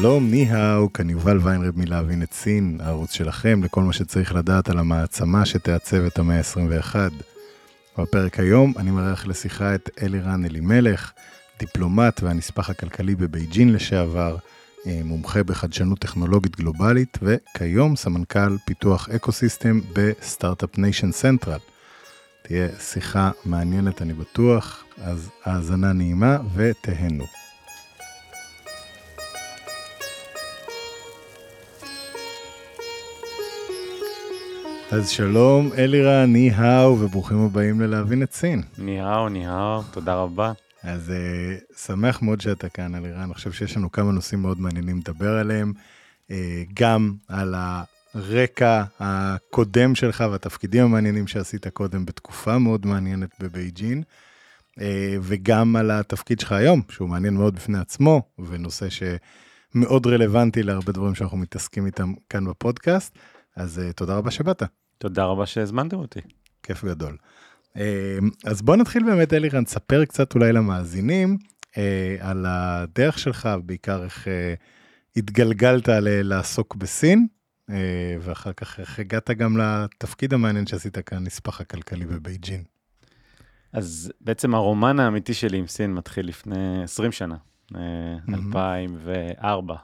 שלום, 你好, כאן יובל ויינרב מלהבין את סין, הערוץ שלכם לכל מה שצריך לדעת על המעצמה שתעצב את המאה ה-21. בפרק היום אני מארח לשיחה את אלירן אלימלך, דיפלומט והנספח הכלכלי בבייג'ין לשעבר, אה, מומחה בחדשנות טכנולוגית גלובלית, וכיום סמנכ"ל פיתוח ecosystem ב Start-Up Nation Central. תהיה שיחה מעניינת אני בטוח, אז האזנה נעימה ותהנו. אז שלום אלירן, ניהאו, וברוכים הבאים ללהבין את סין. ניהאו, ניהאו, תודה רבה. אז uh, שמח מאוד שאתה כאן, אלירן. אני חושב שיש לנו כמה נושאים מאוד מעניינים לדבר עליהם, uh, גם על הרקע הקודם שלך והתפקידים המעניינים שעשית קודם בתקופה מאוד מעניינת בבייג'ין, uh, וגם על התפקיד שלך היום, שהוא מעניין מאוד בפני עצמו, ונושא שמאוד רלוונטי להרבה דברים שאנחנו מתעסקים איתם כאן בפודקאסט. אז uh, תודה רבה שבאת. תודה רבה שהזמנתם אותי. כיף גדול. Uh, אז בוא נתחיל באמת, אלירן, תספר קצת אולי למאזינים uh, על הדרך שלך, בעיקר איך uh, התגלגלת ל- לעסוק בסין, uh, ואחר כך איך הגעת גם לתפקיד המעניין שעשית כאן, נספח הכלכלי בבייג'ין. אז בעצם הרומן האמיתי שלי עם סין מתחיל לפני 20 שנה, uh, 2004.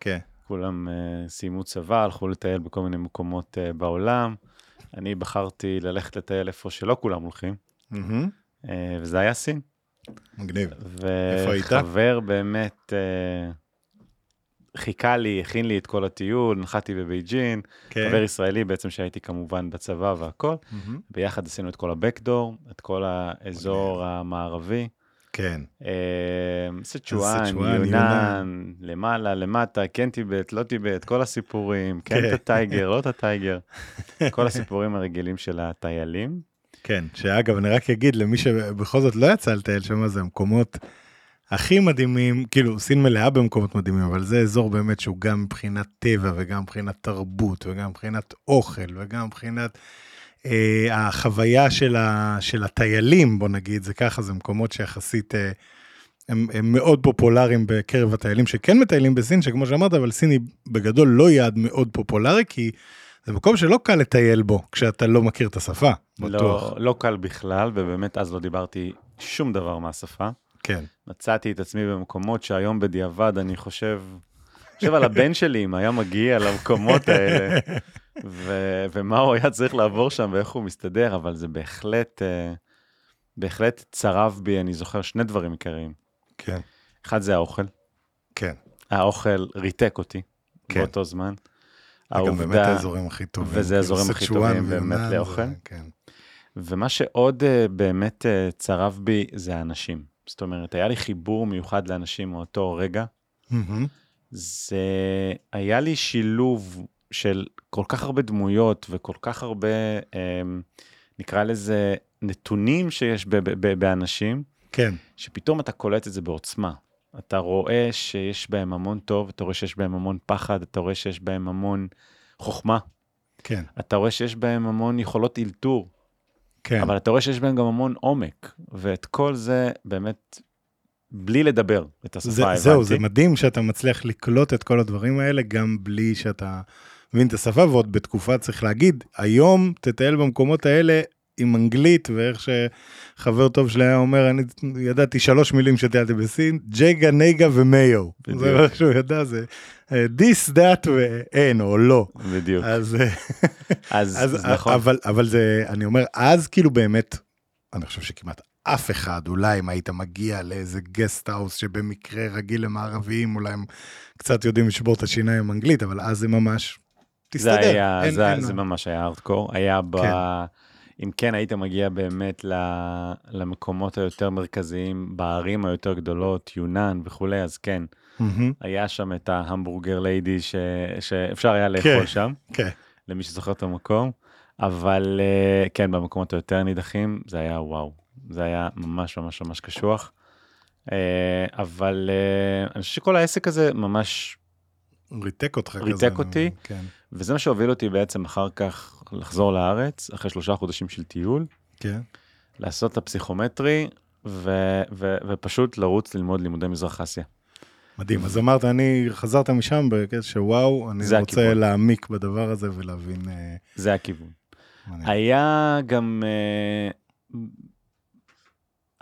כן. כולם uh, סיימו צבא, הלכו לטייל בכל מיני מקומות uh, בעולם. אני בחרתי ללכת לטייל איפה שלא כולם הולכים, Mm-hmm. וזה היה סין. מגניב. איפה היית? וחבר באמת חיכה לי, הכין לי את כל הטיול, נחתי בבייג'ין, כן. חבר ישראלי בעצם שהייתי כמובן בצבא והכל. Mm-hmm. ביחד עשינו את כל הבקדור, את כל האזור המערבי. כן. אה, סצ'ואן, יונן. למעלה, למטה, כן טיבט, לא טיבט, כל הסיפורים, כן. את הטייגר, לא את הטייגר, כל הסיפורים הרגילים של הטיילים. כן, שאגב, אני רק אגיד למי שבכל זאת לא יצא לטייל שם, זה המקומות הכי מדהימים, כאילו, סין מלאה במקומות מדהימים, אבל זה אזור באמת שהוא גם מבחינת טבע, וגם מבחינת תרבות, וגם מבחינת אוכל, וגם מבחינת החוויה של, ה, של הטיילים, בוא נגיד, זה ככה, זה מקומות שיחסית... אה, הם, הם מאוד פופולריים בקרב הטיילים שכן מטיילים בסין, שכמו שאמרת, אבל סין היא בגדול לא יעד מאוד פופולרי, כי זה מקום שלא קל לטייל בו כשאתה לא מכיר את השפה, בטוח. לא, לא קל בכלל, ובאמת אז לא דיברתי שום דבר מהשפה. כן, מצאתי את עצמי במקומות שהיום בדיעבד אני חושב, חושב על הבן שלי, אם היה מגיע למקומות האלה, ו- ומה הוא היה צריך לעבור שם ואיך הוא מסתדר, אבל זה בהחלט, אה, בהחלט צרב בי, אני זוכר שני דברים עיקריים. כן, אחד זה האוכל, כן. האוכל ריתק אותי כן. באותו זמן. זה גם באמת האזורים הכי טובים. וזה כאילו, האזורים הכי טובים באמת לאוכל. זה- כן, ומה שעוד אה, באמת אה, צרב בי זה האנשים. זאת אומרת, היה לי חיבור מיוחד לאנשים מאותו רגע. מהמם. זה היה לי שילוב של כל כך הרבה דמויות וכל כך הרבה, אמ, נקרא לזה, נתונים שיש ב- ב- ב- באנשים, כן, שפתאום אתה קולט את זה בעוצמה. אתה רואה שיש בהם המון טוב, אתה רואה שיש בהם המון פחד, אתה רואה שיש בהם המון חוכמה, כן, אתה רואה שיש בהם המון יכולות אלתור, כן. אבל אתה רואה שיש בהם גם המון עומק, ואת כל זה באמת, בלי לדבר את השפה, זה, הבנתי. זהו, זה מדהים שאתה מצליח לקלוט את כל הדברים האלה, גם בלי שאתה מבין את השפה, ועוד בתקופה צריך להגיד, היום תטייל במקומות האלה עם אנגלית, ואיך שחבר טוב שלי היה אומר, אני ידעתי שלוש מילים שטיילתי בסין, ג'ייגה, נייגה ומיו. זה מה שהוא ידע, זה אה, this, that ואין, או לא. בדיוק. אז, אה, אז, אז, אז נכון. אבל, אבל זה, אני אומר, אז כאילו באמת, אני חושב שכמעט אף אחד, אולי אם היית מגיע לאיזה גסט האוס שבמקרה רגיל למערביים, אולי הם קצת יודעים לשבור את השיניים עם אנגלית, אבל אז זה ממש, תסתדר. זה היה, אין- זה, אין זה. ממש היה ארדקור. היה ב... כן. אם כן היית מגיע באמת. למקומות היותר מרכזיים, בערים היותר גדולות, יונן וכולי, אז כן, מהמם, היה שם את ההמבורגר ליידי ש... שאפשר היה לאכול כן. שם, כן, למי שזוכר את המקום, אבל אה, כן, במקומות היותר נידחים, זה היה וואו, זה היה ממש ממש ממש קשוח. אה, אבל אה, אני חושב שכל העסק הזה ממש, ריתק אותך כזה. ריתק אותי. כן, וזה מה שהוביל אותי בעצם אחר כך לחזור לארץ, אחרי שלושה חודשים של טיול, כן. לעשות את הפסיכומטרי, ו- ו- ופשוט לרוץ ללמוד לימודי מזרח אסיה. מדהים. אז אמרת, אני חזרת משם בקטע שוואו, אני רוצה הכיוון. להעמיק בדבר הזה ולהבין... אה, זה הכיוון. מעניין. היה גם אה,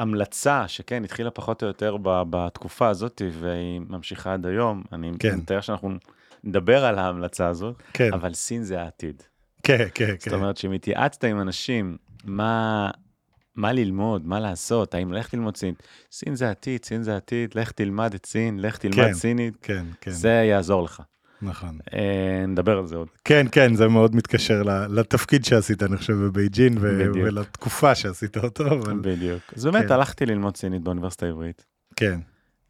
המלצה שכן, התחילה פחות או יותר ב- בתקופה הזאת, והיא ממשיכה עד היום. אני כן. מתאר שאנחנו נדבר על ההמלצה הזאת, כן, אבל סין זה העתיד. כן, כן, זאת כן. אומרת, שאם התייעצת עם אנשים, מה, מה ללמוד, מה לעשות, האם ללכת ללמוד סין, סין זה עתיד, סין זה עתיד, לך תלמד את סין, לך תלמד כן, סינית, כן, כן, זה יעזור לך. נכון. אה, נדבר על זה עוד. כן, כן, זה מאוד מתקשר לתפקיד שעשית, אני חושב, בבייג'ין, ו-. ולתקופה שעשית אותו, אבל בדיוק. אז באמת כן. הלכתי ללמוד סינית באוניברסיטה העברית. כן,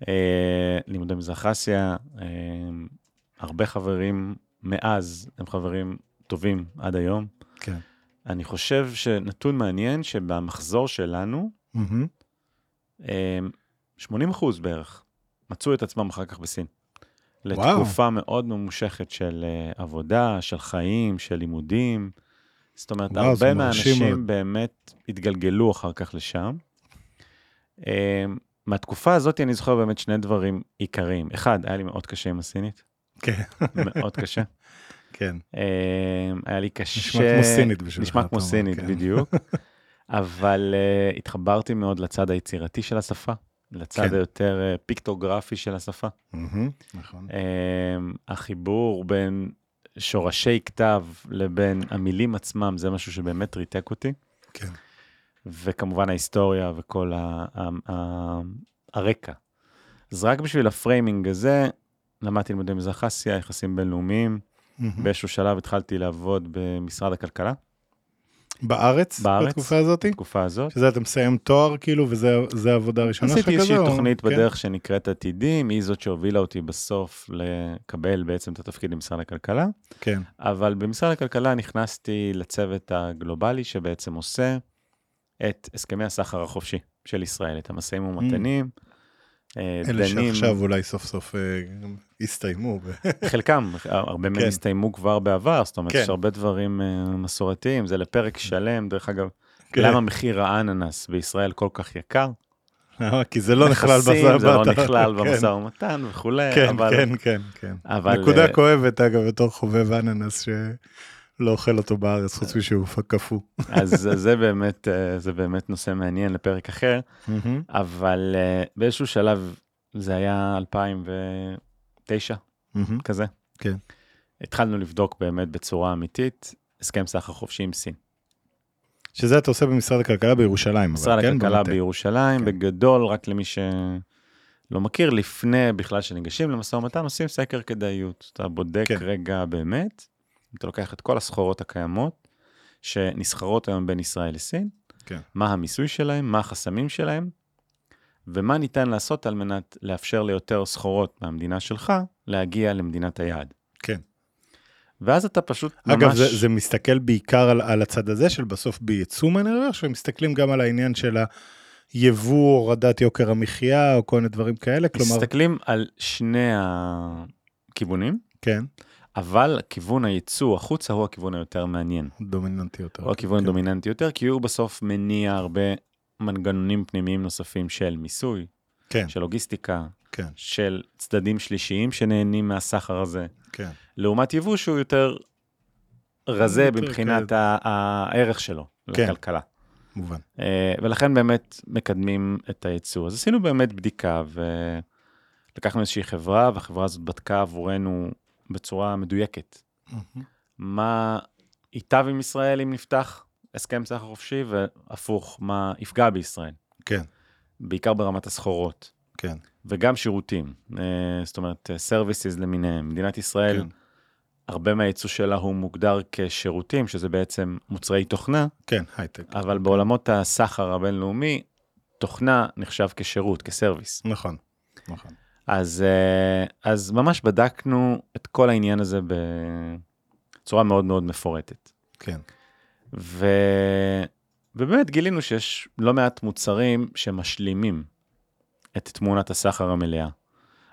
אה, לימודי מזרח אסיה, אה, הרבה חברים מאז הם חברים טובים עד היום. כן. אני חושב שנתון מעניין שבמחזור שלנו. אה, 80 אחוז בערך מצאו את עצמם אחר כך בסין. וואו. לתקופה מאוד ממושכת של אה, עבודה, של חיים, של לימודים. זאת אומרת, וואו, הרבה מהאנשים מאוד. באמת התגלגלו אחר כך לשם. אה, מהתקופה הזאת אני זוכר באמת שני דברים עיקריים. אחד, היה לי מאוד קשה עם הסינית, כן, מאוד קשה. כן. אה, היה לי קשה... נשמע כמו סינית בשבילך. נשמע כמו סינית, כן. בדיוק. אבל uh, התחברתי מאוד לצד היצירתי של השפה, לצד כן. היותר uh, פיקטוגרפי של השפה. נכון. Uh, החיבור בין שורשי כתב לבין המילים עצמם, זה משהו שבאמת ריתק אותי. כן. וכמובן ההיסטוריה וכל ה- ה- ה- הרקע. אז רק בשביל ה framing הזה, למדתי לימודי מזרח אסיה, יחסים בינלאומיים. מהמם. באיזשהו שלב התחלתי לעבוד במשרד הכלכלה, בארץ? בארץ. בתקופה הזאת? בתקופה הזאת. שזה אתה מסיים תואר כאילו, וזה העבודה הראשונה שלך כזה? עשיתי איזושהי או- תוכנית כן? בדרך שנקראת עתידים, היא זאת שהובילה אותי בסוף לקבל בעצם את התפקיד במשרד הכלכלה, כן, אבל במשרד הכלכלה נכנסתי לצוות הגלובלי שבעצם עושה את הסכמי הסחר החופשי של ישראל, את המשאים ומתנים. אה, אלה דנים, שעכשיו אולי סוף סוף אה, הסתיימו. ו- חלקם, הרבה מהם כן. הסתיימו כבר בעבר, זאת אומרת, כן. יש הרבה דברים אה, מסורתיים, זה לפרק שלם, דרך אגב, כן. למה מחיר האננס בישראל כל כך יקר? אה, כי זה לא נכלל במשא נכסים, זה לא ומתן. נכלל כן. במשא ומתן וכולי, כן, אבל... כן, כן, כן. אבל, נקודה אה, כואבת, אגב, בתור חובב אננס שלא אוכל אותו בארץ, חוץ משהוא קפוא. אז זה באמת, זה באמת נושא מעניין לפרק אחר, אבל באיזשהו שלב, זה היה 2009 כזה, כן. התחלנו לבדוק באמת בצורה אמיתית הסכם סחר חופשי עם סין. שזה אתה עושה במשרד הכלכלה בירושלים. אבל, משרד כן? הכלכלה במטה. בירושלים, כן. בגדול, רק למי שלא מכיר, לפני בכלל שניגשים למשא ומתן, עושים סקר כדאיות. אתה בודק כן. רגע באמת, אתה לוקח את כל הסחורות הקיימות שנסחרות היום בין ישראל לסין, כן. מה המיסוי שלהם, מה החסמים שלהם, ומה ניתן לעשות על מנת לאפשר ליותר סחורות מהמדינה שלך להגיע למדינת היעד. כן. ואז אתה פשוט אגב, ממש... זה, זה מסתכל בעיקר על, על הצד הזה של בסוף בייצוא מהנראה, שמסתכלים גם על העניין של היבוא, הורדת יוקר המחיה, או כל מיני דברים כאלה, כלומר, מסתכלים על שני הכיוונים, כן, אבל כיוון הייצוא החוצה הוא הכיוון היותר מעניין. דומיננטי יותר. הוא הכיוון כן. הדומיננטי יותר, כי הוא בסוף מניע הרבה מנגנונים פנימיים נוספים של מיסוי, כן, של לוגיסטיקה, כן, של צדדים שלישיים שנהנים מהסחר הזה, כן, לעומת יבוא שהוא יותר רזה יותר מבחינת. ה- הערך שלו כן. לכלכלה. מובן. אה, ולכן באמת מקדמים את הייצוא. אז עשינו באמת בדיקה ולקחנו איזושהי חברה, והחברה הזאת בדקה עבורנו בצורה מדויקת מה ייטב עם ישראל אם נפתח הסכם סחר חופשי, והפוך, מה יפגע בישראל, כן, בעיקר ברמת הסחורות, כן, וגם שירותים, אה, זאת אומרת, services למיניהם. מדינת ישראל, כן, הרבה מהייצוא שלה הוא מוגדר כשירותים, שזה בעצם מוצרי תוכנה, כן, הייטק. אבל בעולמות הסחר הבינלאומי, תוכנה נחשב כשירות, כ service. נכון, נכון. בצורה מאוד מאוד מפורטת. כן. ו... ובאמת גילינו שיש לא מעט מוצרים שמשלימים את תמונת הסחר המלאה.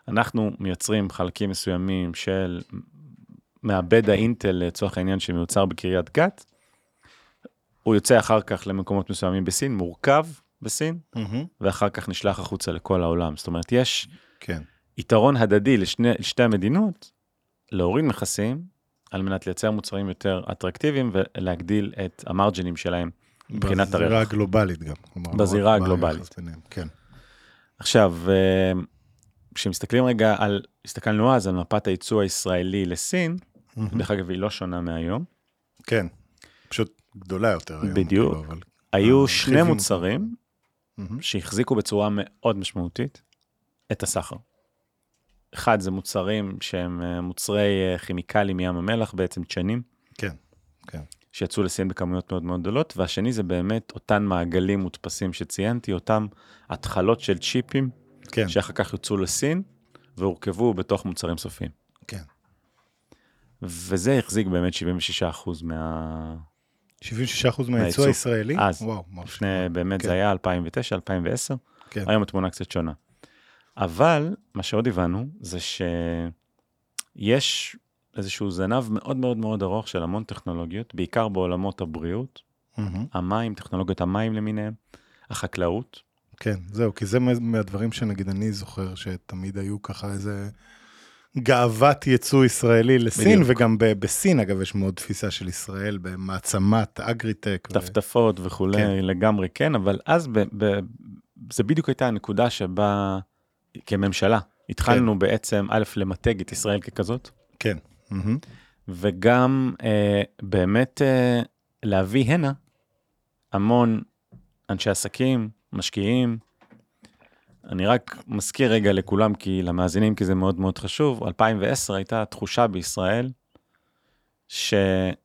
אנחנו מייצרים חלקים מסוימים של מעבד האינטל לצורך העניין שמיוצר בקריית גת, הוא יוצא אחר כך למקומות מסוימים בסין, מורכב בסין, ואחר כך נשלח החוצה לכל העולם. זאת אומרת, יש כן. יתרון הדדי לשני, לשתי המדינות, להוריד מכסים, על מנת לייצר מוצרים יותר אטרקטיביים ולהגדיל את המרג'ינים שלהם מבחינת בזירה הרווח. הגלובלית גם. כלומר, לא בזירה רק הגלובלית. ביניהם, כן. עכשיו, אה, כשמסתכלים רגע על, הסתכלנו אז על מפת הייצוא הישראלי לסין, דרך אגב, היא לא שונה מהיום. כן. פשוט גדולה יותר היום. בדיוק. כאילו, אבל- היו אה, שני מוצרים. שהחזיקו בצורה מאוד משמעותית את הסחר. אחד זה מוצרים שהם אה, מוצרי אה, כימיקלים מים המלח, בעצם דשנים, כן, כן. שיצאו לסין בכמויות מאוד מאוד גדולות, והשני זה באמת אותן מעגלים מודפסים שציינתי, אותם התחלות של צ'יפים, כן, שאחר כך יוצאו לסין והורכבו בתוך מוצרים סופיים. כן. וזה החזיק באמת 76% מה... 76% מהייצוא. הישראלי? אז, וואו. לפני, באמת כן. זה היה 2009, 2010, כן. היום התמונה קצת שונה. אבל מה שעוד הבנו זה שיש איזשהו זנב מאוד מאוד מאוד ארוך של המון טכנולוגיות, בעיקר בעולמות הבריאות, מהמם. המים, טכנולוגיות המים למיניהם, החקלאות. כן, זהו, כי זה מה- מהדברים שנגיד אני זוכר שתמיד היו ככה איזה גאוות ייצוא ישראלי לסין, בדיוק. וגם ב- בסין, אגב, יש מאוד תפיסה של ישראל במעצמת אגריטק. ו- טפטפות וכולי, כן. לגמרי כן, אבל אז ב, ב, זה בדיוק הייתה הנקודה שבה כממשלה התחלנו כן. בעצם, א', למתג את ישראל ככזאת, כן. וגם אה, באמת אה, להביא הנה המון אנשי עסקים, משקיעים. אני רק מזכיר רגע לכולם, כי למאזינים, כי זה מאוד מאוד חשוב, 2010 הייתה תחושה בישראל שיש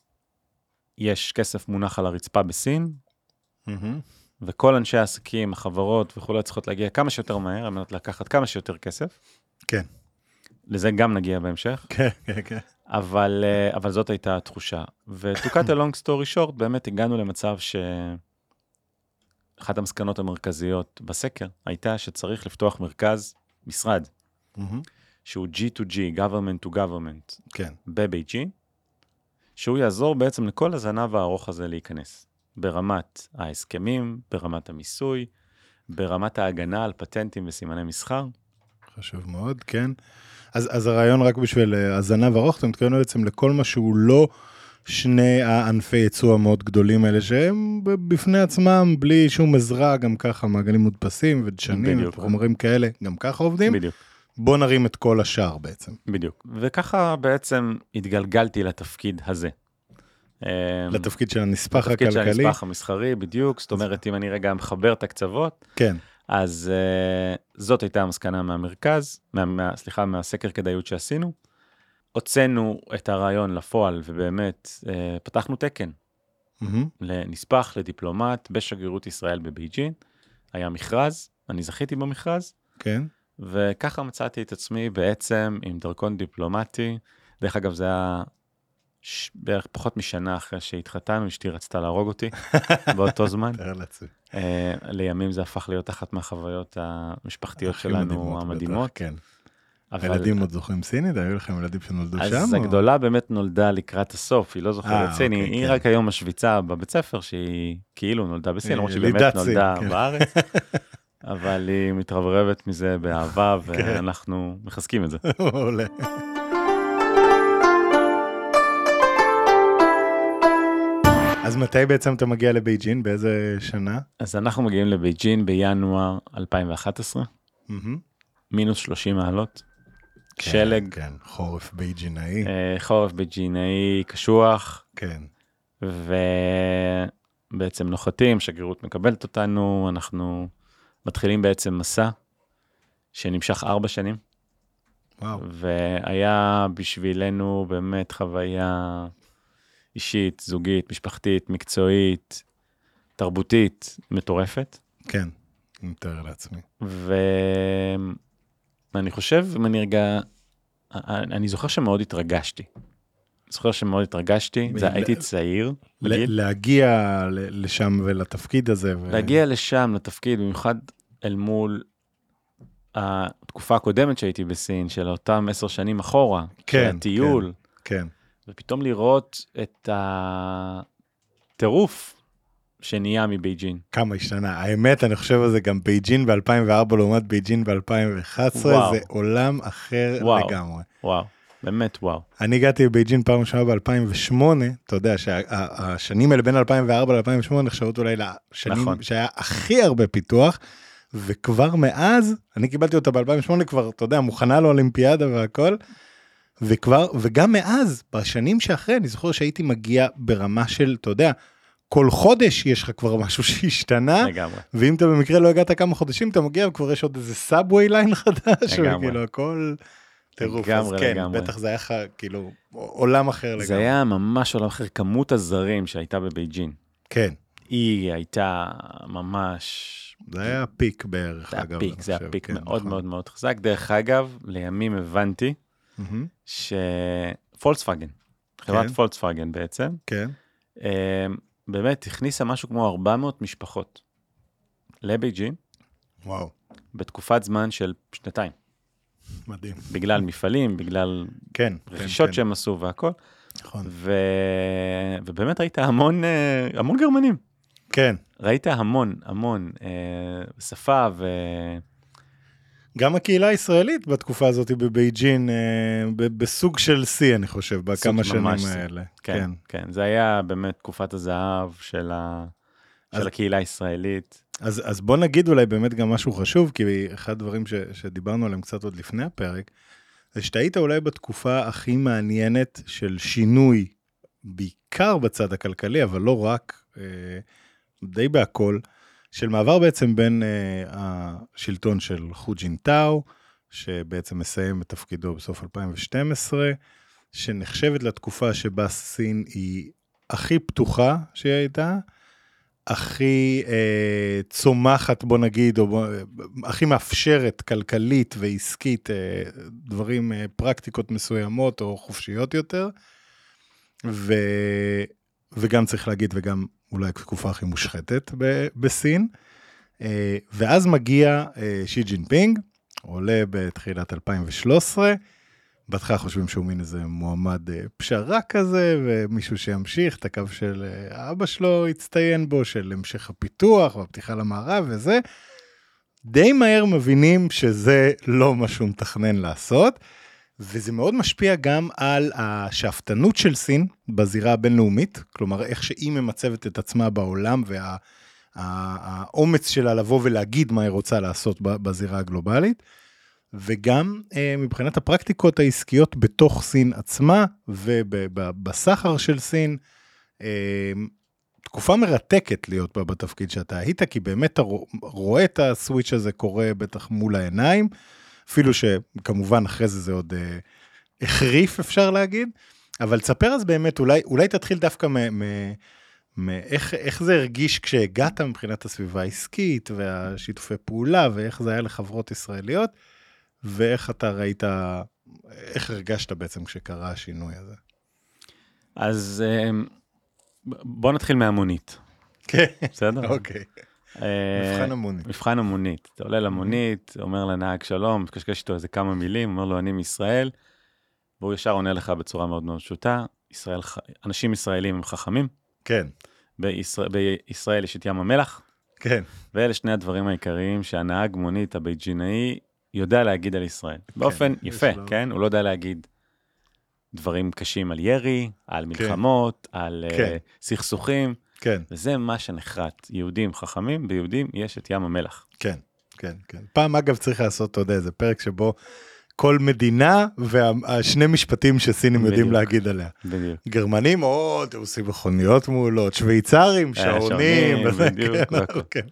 כסף מונח על הרצפה בסין, מהמם. וכל אנשי העסקים, החברות וכולי צריכות להגיע כמה שיותר מהר, על מנת לקחת כמה שיותר כסף. כן. לזה גם נגיע בהמשך. כן, כן, כן. אבל, אה, אבל זאת הייתה התחושה. ו-to cut a long story short, באמת הגענו למצב ש... אחת המסקנות המרכזיות בסקר הייתה שצריך לפתוח מרכז, משרד, מהמם. שהוא G2G, government to government, כן. בבייג'ין, שהוא יעזור בעצם לכל הזנב הארוך הזה להיכנס. ברמת ההסכמים, ברמת המיסוי, ברמת ההגנה על פטנטים וסימני מסחר. חשוב מאוד, כן. אז, אז הרעיון רק בשביל אה, הזנב ארוך, אתה מתכוון בעצם לכל מה שהוא לא שני הענפי ייצוא המאוד גדולים האלה, שהם בפני עצמם, בלי שום עזרה, גם ככה מעגלים מודפסים ודשנים. וחומרים כאלה, גם ככה עובדים. בדיוק. בוא נרים את כל השאר בעצם. בדיוק. וככה בעצם התגלגלתי לתפקיד הזה. אמ, לתפקיד של הנספח לתפקיד של הכלכלי. הנספח המסחרי, בדיוק. זאת אומרת, אם אני רגע מחבר את הקצוות, כן, אז uh, זאת הייתה המסקנה מהמרכז, מה, מה, סליחה, מהסקר כדאיות שעשינו. הוצאנו את הרעיון לפועל, ובאמת uh, פתחנו תקן מהמם. לנספח לדיפלומט בשגרירות ישראל בבייג'ין. היה מכרז, אני זכיתי במכרז, כן, וככה מצאתי את עצמי בעצם עם דרכון דיפלומטי. דרך אגב, זה היה ש... בערך פחות משנה אחרי שהתחתנו, אשתי רצתה להרוג אותי באותו זמן. תאר לעצמי. Uh, לימים זה הפך להיות אחת מהחוויות המשפחתיות שלנו מדהימות, המדהימות. בטח, כן. אבל... הילדים עוד זוכרים סינית? היו לכם ילדים שנולדו שם? אז או- הגדולה באמת נולדה לקראת הסוף, היא לא אה, זוכרת סין, היא אוקיי, היא כן. רק היום משוויצה בבית ספר שהיא כאילו נולדה בסין, למרות שהיא באמת סין, נולדה כן. בארץ, אבל היא מתרברבת מזה באהבה, כן. ואנחנו מחזקים את זה. אז מתי בעצם אתה מגיע לבייג'ין? באיזה שנה? אז אנחנו מגיעים לבייג'ין בינואר 2011, מהמם. מינוס 30 מעלות, כן, שלג, כן, חורף בייג'ינאי. אה, חורף בייג'ינאי קשוח, כן. ובעצם נוחתים, שגרירות מקבלת אותנו, אנחנו מתחילים בעצם מסע שנמשך ארבע שנים, וואו. והיה בשבילנו באמת חוויה אישית, זוגית, משפחתית, מקצועית, תרבותית, מטורפת. כן, אני מתאר לעצמי. ואני חושב, אם אני רגע, אני זוכר שמאוד התרגשתי. זוכר שמאוד התרגשתי, זה ל- הייתי צעיר, ל- בגיל, להגיע ל- לשם ולתפקיד הזה. ו- להגיע לשם, לתפקיד, במיוחד אל מול התקופה הקודמת שהייתי בסין, של אותם עשר שנים אחורה, כן, של הטיול, כן, ופתאום לראות את הטירוף שנהיה מבייג'ין. כמה השתנה. האמת, אני חושב על זה גם בייג'ין ב-2004 לעומת בייג'ין ב-2011, וואו. זה עולם אחר וואו. לגמרי. וואו, באמת וואו. אני הגעתי לבייג'ין פעם ראשונה ב-2008, אתה יודע שהשנים האלה בין 2004 ל-2008 נחשבות אולי לשנים נכון. שהיה הכי הרבה פיתוח, וכבר מאז, אני קיבלתי אותה ב-2008 כבר, אתה יודע, מוכנה לאולימפיאדה והכל, וכבר, וגם מאז, בשנים שאחרי, אני זוכר שהייתי מגיע ברמה של, אתה יודע, כל חודש יש לך כבר משהו שהשתנה, לגמרי. ואם אתה במקרה לא הגעת כמה חודשים, אתה מגיע וכבר יש עוד איזה subway line חדש, לגמרי. וכאילו הכל טירוף. לגמרי, אז כן, לגמרי. בטח זה היה לך כאילו עולם אחר לגמרי. זה היה ממש עולם אחר, כמות הזרים שהייתה בבייג'ין, כן, היא הייתה ממש... זה היה פיק בערך, זה היה אגב. פיק, זה היה פיק כן, מאוד נכון. מאוד מאוד חזק. דרך אגב, לימים הבנתי מהמם, שפולקסווגן, חברת כן. פולקסווגן בעצם, כן, אה, באמת הכניסה משהו כמו 400 משפחות לבייג'ין וואו, בתקופת זמן של שנתיים, מדהים. בגלל מפעלים, בגלל כן, רכישות כן, שהם עשו והכל, נכון. ו... ובאמת ראית המון, אה, המון גרמנים. כן, ראית המון, המון אה, שפה ו... גם הקהילה הישראלית בתקופה הזאת בבייג'ין, אה, בסוג של שיא, אני חושב, בכמה שנים. האלה. כן, כן, זה היה באמת תקופת הזהב של, ה... אז- של הקהילה הישראלית. אז, אז בוא נגיד אולי באמת גם משהו חשוב, כי אחד הדברים ש, שדיברנו עליהם קצת עוד לפני הפרק, זה שאתה היית אולי בתקופה הכי מעניינת של שינוי, בעיקר בצד הכלכלי, אבל לא רק, אה, די בהכל, של מעבר בעצם בין אה, השלטון של חו ג'ינטאו, שבעצם מסיים את תפקידו בסוף 2012, שנחשבת לתקופה שבה סין היא הכי פתוחה שהיא הייתה, הכי אה, צומחת, בוא נגיד, או בוא, הכי מאפשרת כלכלית ועסקית אה, דברים, אה, פרקטיקות מסוימות או חופשיות יותר. ו, וגם צריך להגיד, וגם אולי התקופה הכי מושחתת ב, בסין. אה, ואז מגיע אה, שי ג'ינפינג, עולה בתחילת 2013, בהתחלה חושבים שהוא מין איזה מועמד אה, פשרה כזה, ומישהו שימשיך את הקו של אבא שלו הצטיין בו, של המשך הפיתוח והפתיחה למערב וזה. די מהר מבינים שזה לא מה שהוא מתכנן לעשות, וזה מאוד משפיע גם על השאפתנות של סין בזירה הבינלאומית, כלומר איך שהיא ממצבת את עצמה בעולם והאומץ שלה לבוא ולהגיד מה היא רוצה לעשות בזירה הגלובלית. וגם אה, מבחינת הפרקטיקות העסקיות בתוך סין עצמה ובסחר של סין, אה, תקופה מרתקת להיות בה בתפקיד שאתה היית, כי באמת אתה רוא- רואה את הסוויץ' הזה קורה בטח מול העיניים, אפילו שכמובן אחרי זה זה עוד אה, החריף אפשר להגיד, אבל תספר אז באמת, אולי, אולי תתחיל דווקא מ... מ מאיך איך זה הרגיש כשהגעת מבחינת הסביבה העסקית והשיתופי פעולה ואיך זה היה לחברות ישראליות ואיך אתה ראית, איך הרגשת בעצם כשקרה השינוי הזה. אז אה, בוא נתחיל מהמונית, כן, בסדר? אוקיי. אה, מבחן המוני. מבחן המונית. אתה עולה למונית, אומר לנהג שלום, מקשקש איתו איזה כמה מילים, אומר לו, אני מישראל, והוא ישר עונה לך בצורה מאוד מאוד פשוטה. ישראל, אנשים ישראלים הם חכמים, כן, בישראל, בישראל יש את ים המלח, כן, ואלה שני הדברים העיקריים שהנהג מונית הבייג'ינאי יודע להגיד על ישראל. באופן יש יפה, לו- כן? הוא לא יודע להגיד דברים קשים על ירי, על מלחמות, על אה, כן. סכסוכים, כן, וזה מה שנחרט. יהודים חכמים, ביהודים יש את ים המלח. כן, כן, כן. פעם אגב צריך לעשות, אתה יודע, איזה פרק שבו כל מדינה והשני משפטים שסינים יודעים בדיוק. להגיד עליה. בדיוק. גרמנים, או, אתם עושים מכוניות מעולות, שוויצרים, אה, שעונים, שעונים, בדיוק, כן. כן.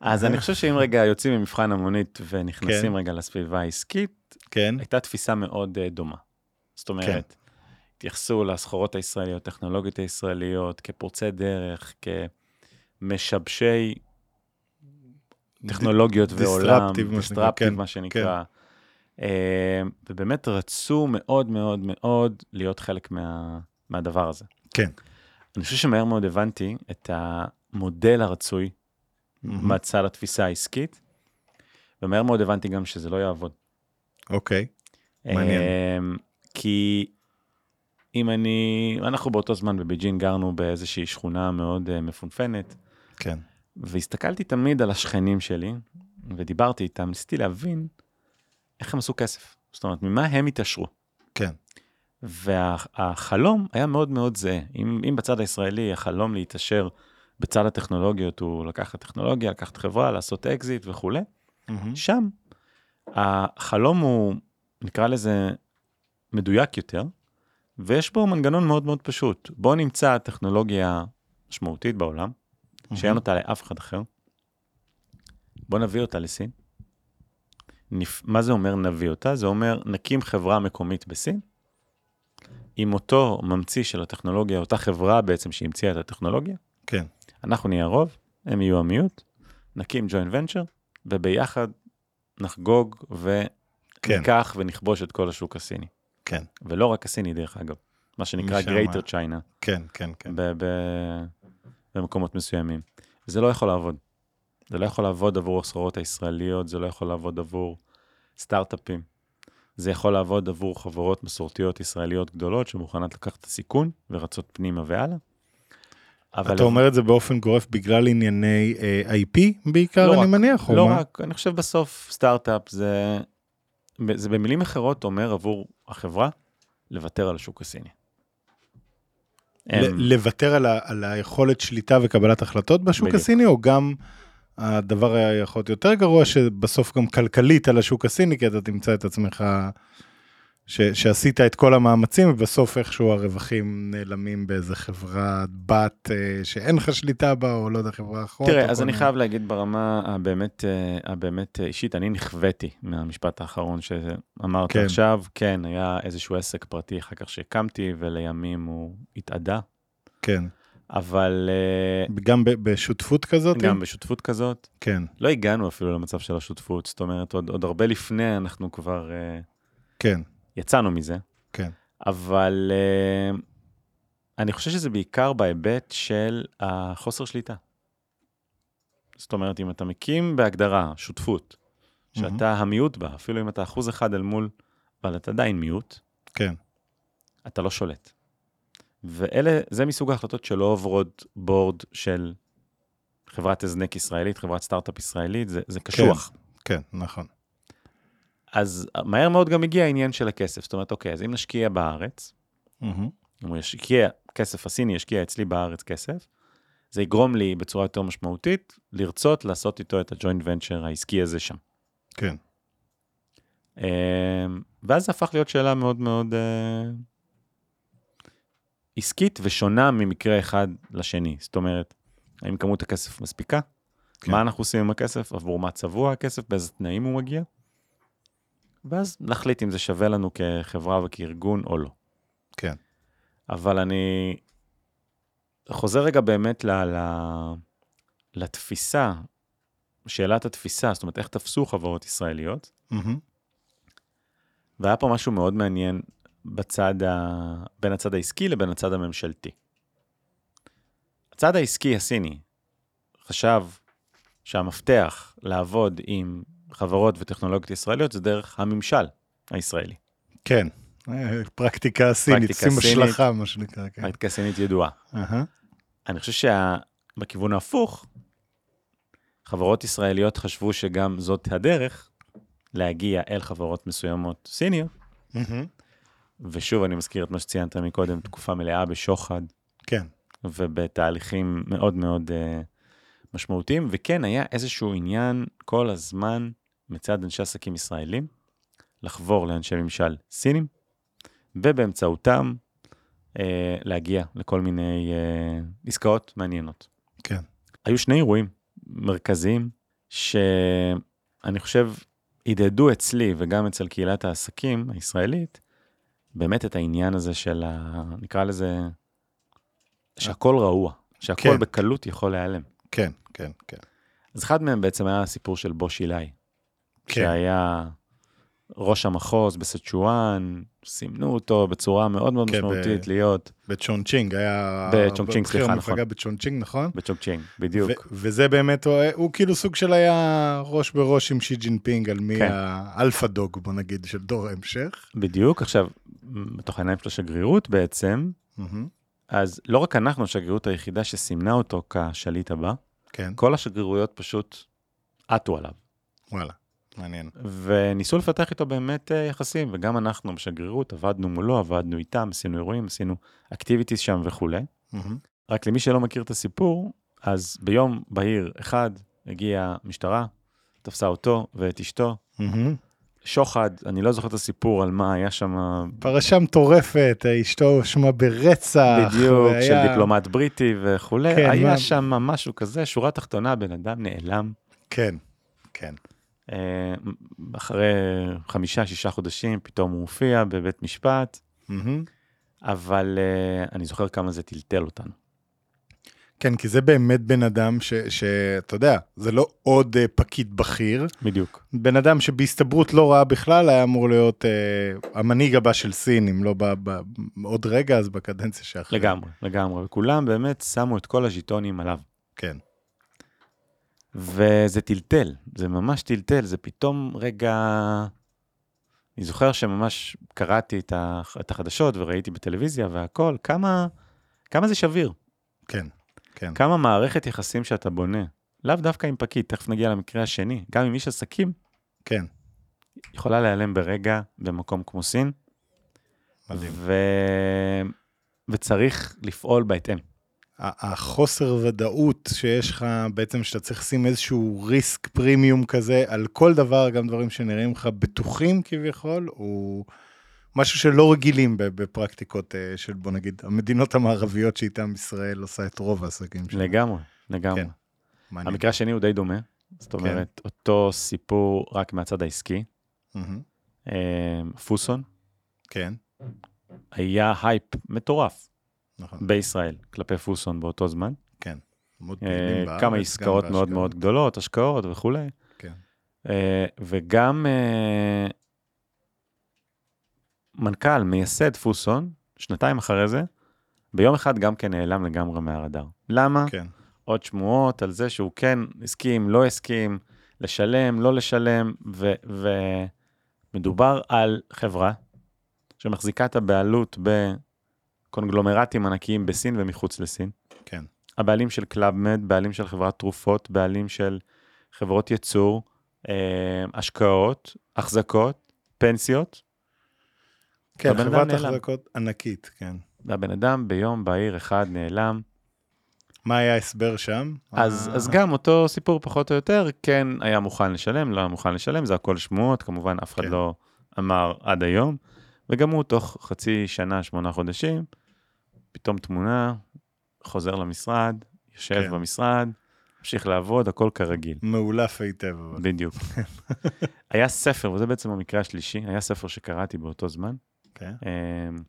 אז אני חושב שאם רגע יוצאים ממבחן המונית ונכנסים כן. רגע לסביבה העסקית, כן, הייתה תפיסה מאוד אה, דומה. זאת אומרת, התייחסו לסחורות הישראליות, טכנולוגיות הישראליות, כפורצי דרך, כמשבשי טכנולוגיות ועולם, disruptive, מה שנקרא, כן, מה שנקרא. אה, ובאמת רצו מאוד מאוד מאוד להיות חלק מה, מהדבר הזה. כן. אני חושב שמהר מאוד הבנתי את המודל הרצוי מהמם. מצד התפיסה העסקית, ומהר מאוד הבנתי גם שזה לא יעבוד. אוקיי. מעניין. אמ, כי אם אני, אנחנו באותו זמן בבייג'ין גרנו באיזושהי שכונה מאוד אה, מפונפנת, כן. והסתכלתי תמיד על השכנים שלי, ודיברתי איתם, ניסיתי להבין איך הם עשו כסף. זאת אומרת, ממה הם התעשרו. כן. והחלום היה מאוד מאוד זהה. אם, אם בצד הישראלי החלום להתעשר בצד הטכנולוגיות הוא לקחת טכנולוגיה, לקחת חברה, לעשות אקזיט וכולי, מהמם. שם החלום הוא, נקרא לזה, מדויק יותר, ויש בו מנגנון מאוד מאוד פשוט. בואו נמצא טכנולוגיה משמעותית בעולם, שאין אותה לאף אחד אחר. בואו נביא אותה לסין. נפ... מה זה אומר נביא אותה? זה אומר נקים חברה מקומית בסין, עם אותו ממציא של הטכנולוגיה, אותה חברה בעצם שהמציאה את הטכנולוגיה, כן. אנחנו נהיה הרוב, הם יהיו המיעוט, נקים ג'וינט ונצ'ר, וביחד נחגוג כן. וניקח ונכבוש את כל השוק הסיני. כן. ולא רק הסיני דרך אגב, מה שנקרא Greater China. כן, כן, כן. ב- ב- במקומות מסוימים. זה לא יכול לעבוד. זה לא יכול לעבוד עבור הסחורות הישראליות, זה לא יכול לעבוד עבור סטארט-אפים. זה יכול לעבוד עבור חברות מסורתיות ישראליות גדולות שמוכנות לקחת את הסיכון ורצות פנימה והלאה. אבל אתה אומר את זה באופן גורף בגלל ענייני אה, IP בעיקר, לא אני רק, מניח, או לא מה? רק, אני חושב בסוף סטארט-אפ זה, זה במילים אחרות אומר עבור החברה לוותר על השוק הסיני. הם- לוותר על ה- על היכולת שליטה וקבלת החלטות בשוק בדיוק. הסיני, או גם הדבר היה יכול להיות יותר גרוע, שבסוף גם כלכלית על השוק הסיני, כי אתה תמצא את עצמך, ש- שעשית את כל המאמצים, ובסוף איכשהו הרווחים נעלמים באיזה חברת בת אה, שאין לך שליטה בה, או לא יודע, חברה אחות. תראה, אז אני מיני- חייב להגיד ברמה הבאמת, אה, הבאמת אה, אישית, אני נכוויתי מהמשפט האחרון שאמרת כן. עכשיו. כן, היה איזשהו עסק פרטי אחר כך שהקמתי, ולימים הוא התאדה, כן. אבל גם בשותפות כזאת? גם בשותפות כזאת, כן, לא הגענו אפילו למצב של השותפות, זאת אומרת, עוד, עוד הרבה לפני אנחנו כבר כן, יצאנו מזה. כן. אבל uh, אני חושב שזה בעיקר בהיבט של החוסר שליטה. זאת אומרת, אם אתה מקים בהגדרה שותפות, שאתה המיעוט בה, אפילו אם אתה אחוז אחד אל מול, אבל אתה עדיין מיעוט, כן, אתה לא שולט. ואלה, זה מסוג ההחלטות שלא עוברות בורד של חברת הזנק ישראלית, חברת סטארט-אפ ישראלית, זה, זה קשוח. כן, נכון. אז מהר מאוד גם הגיע העניין של הכסף. זאת אומרת, אוקיי, אז אם נשקיע בארץ. אם הוא ישקיע, כסף הסיני ישקיע אצלי בארץ כסף, זה יגרום לי בצורה יותר משמעותית לרצות לעשות איתו את הג'וינט ונצ'ר העסקי הזה שם. כן, אמ, ואז זה הפך להיות שאלה מאוד מאוד אה, עסקית ושונה ממקרה אחד לשני. זאת אומרת, האם כמות הכסף מספיקה? כן. מה אנחנו עושים עם הכסף? עבור מה צבוע הכסף? באיזה תנאים הוא מגיע? ואז נחליט אם זה שווה לנו כחברה וכארגון או לא. כן. אבל אני חוזר רגע באמת ל, ל, לתפיסה, שאלת התפיסה, זאת אומרת, איך תפסו חברות ישראליות, מהמם. והיה פה משהו מאוד מעניין בצד ה... בין הצד העסקי לבין הצד הממשלתי. הצד העסקי הסיני חשב שהמפתח לעבוד עם חברות וטכנולוגיות ישראליות זה דרך הממשל הישראלי. כן, פרקטיקה סינית, שים. השלכה, מה שנקרא, כן. פרקטיקה סינית ידועה. אהה, אני חושב שבכיוון ההפוך, חברות ישראליות חשבו שגם זאת הדרך להגיע אל חברות מסוימות סיניות, מהמם. ושוב, אני מזכיר את מה שציינת מקודם, תקופה מלאה בשוחד כן, ובתהליכים מאוד מאוד uh, משמעותיים, וכן, היה איזשהו עניין כל הזמן מצד אנשי עסקים ישראלים לחבור לאנשי ממשל סינים, ובאמצעותם uh, להגיע לכל מיני uh, עסקאות מעניינות. כן. היו שני אירועים מרכזיים שאני חושב הדהדו אצלי וגם אצל קהילת העסקים הישראלית, באמת את העניין הזה של ה... נקרא לזה, שהכל רעוע, שהכל כן. בקלות יכול להיעלם. כן, כן, כן. אז אחד מהם בעצם היה הסיפור של בוש אילי, כן. שהיה ראש המחוז בסצ'ואן, סימנו אותו בצורה מאוד מאוד כן, ב- משמעותית להיות בצ'ונצ'ינג היה... בצ'ונצ'ינג, בכיר סליחה, נכון. בצ'ונצ'ינג, נכון? בצ'וקצ'ינג, בדיוק. ו- וזה באמת, הוא, הוא כאילו סוג של היה ראש בראש עם שי ג'ינפינג על מי כן. ה alpha dog, בוא נגיד, של דור ההמשך. בדיוק, עכשיו, בתוך העיניים של השגרירות בעצם, מהמם. אז לא רק אנחנו השגרירות היחידה שסימנה אותו כשליט הבא, כן, כל השגרירויות פשוט עטו עליו. וואלה, מעניין. וניסו לפתח איתו באמת אה, יחסים, וגם אנחנו בשגרירות עבדנו מולו, עבדנו איתם, עשינו אירועים, עשינו אקטיביטיז שם וכולי. מהמם. רק למי שלא מכיר את הסיפור, אז ביום בהיר אחד הגיעה משטרה, תפסה אותו ואת אשתו. מהמם. שוחד, אני לא זוכר את הסיפור על מה היה שם פרשה מטורפת, אשתו הואשמה ברצח. בדיוק, והיה- של דיפלומט בריטי וכולי. כן, היה מה- שם משהו כזה, שורה תחתונה, בן אדם נעלם. כן, כן. אה, אחרי חמישה, שישה חודשים, פתאום הוא הופיע בבית משפט, מהמם. אבל אה, אני זוכר כמה זה טלטל אותנו. כן, כי זה באמת בן אדם שאתה יודע, זה לא עוד אה, פקיד בכיר, בדיוק. בן אדם שבהסתברות לא רעה בכלל היה אמור להיות אה, המנהיג הבא של סין, אם לא ב- ב- עוד רגע, אז בקדנציה שאחרי. לגמרי, לגמרי. וכולם באמת שמו את כל הז'יטונים עליו. כן. וזה טלטל, זה ממש טלטל, זה פתאום רגע... אני זוכר שממש קראתי. את החדשות וראיתי בטלוויזיה והכל, כמה, כמה זה שביר, כן, כן. כמה מערכת יחסים שאתה בונה, לאו דווקא עם פקיד, תכף נגיע למקרה השני, גם עם איש עסקים, כן, יכולה להיעלם ברגע במקום כמו סין, מדהים. ו... וצריך לפעול בהתאם. החוסר ודאות שיש לך בעצם שאתה צריך לשים איזשהו ריסק פרימיום כזה על כל דבר, גם דברים שנראים לך בטוחים כביכול, הוא משהו שלא רגילים בפרקטיקות אה, של בוא נגיד המדינות המערביות שאיתן ישראל עושה את רוב העסקים שלה. לגמרי, לגמרי. כן. מעניין. המקרה השני הוא די דומה, זאת אומרת, אותו סיפור רק מהצד העסקי. אה, פוסון, כן, היה הייפ מטורף נכון, בישראל כלפי פוסון באותו זמן. כן. אה, בארץ, כמה גם עסקאות מאוד. מאוד גדולות, השקעות וכולי. כן. אה, וגם אה, מנכ"ל, מייסד פוסון, שנתיים אחרי זה, ביום אחד גם כן נעלם לגמרי מהרדאר. למה? כן, עוד שמועות על זה שהוא כן הסכים, לא הסכים, לשלם, לא לשלם, ומדובר על חברה שמחזיקה את הבעלות בקונגלומרטים ענקיים בסין ומחוץ לסין. כן. הבעלים של קלאבמד, בעלים של חברת תרופות, בעלים של חברות ייצור, אה, השקעות, החזקות, פנסיות. כן, חברת. החזקות ענקית, כן. והבן אדם ביום בהיר אחד נעלם. מה היה ההסבר שם? אז, אה, אז גם אותו סיפור פחות או יותר, כן היה מוכן לשלם, לא היה מוכן לשלם, זה הכל שמועות, כמובן אף אחד כן. לא אמר עד היום. וגם הוא תוך חצי שנה, שמונה חודשים, פתאום תמונה, חוזר למשרד, יושב כן. במשרד, ממשיך לעבוד, הכל כרגיל. מאולף היטב. בדיוק. היה ספר, וזה בעצם המקרה השלישי, היה ספר שקראתי באותו זמן, כן. אמ,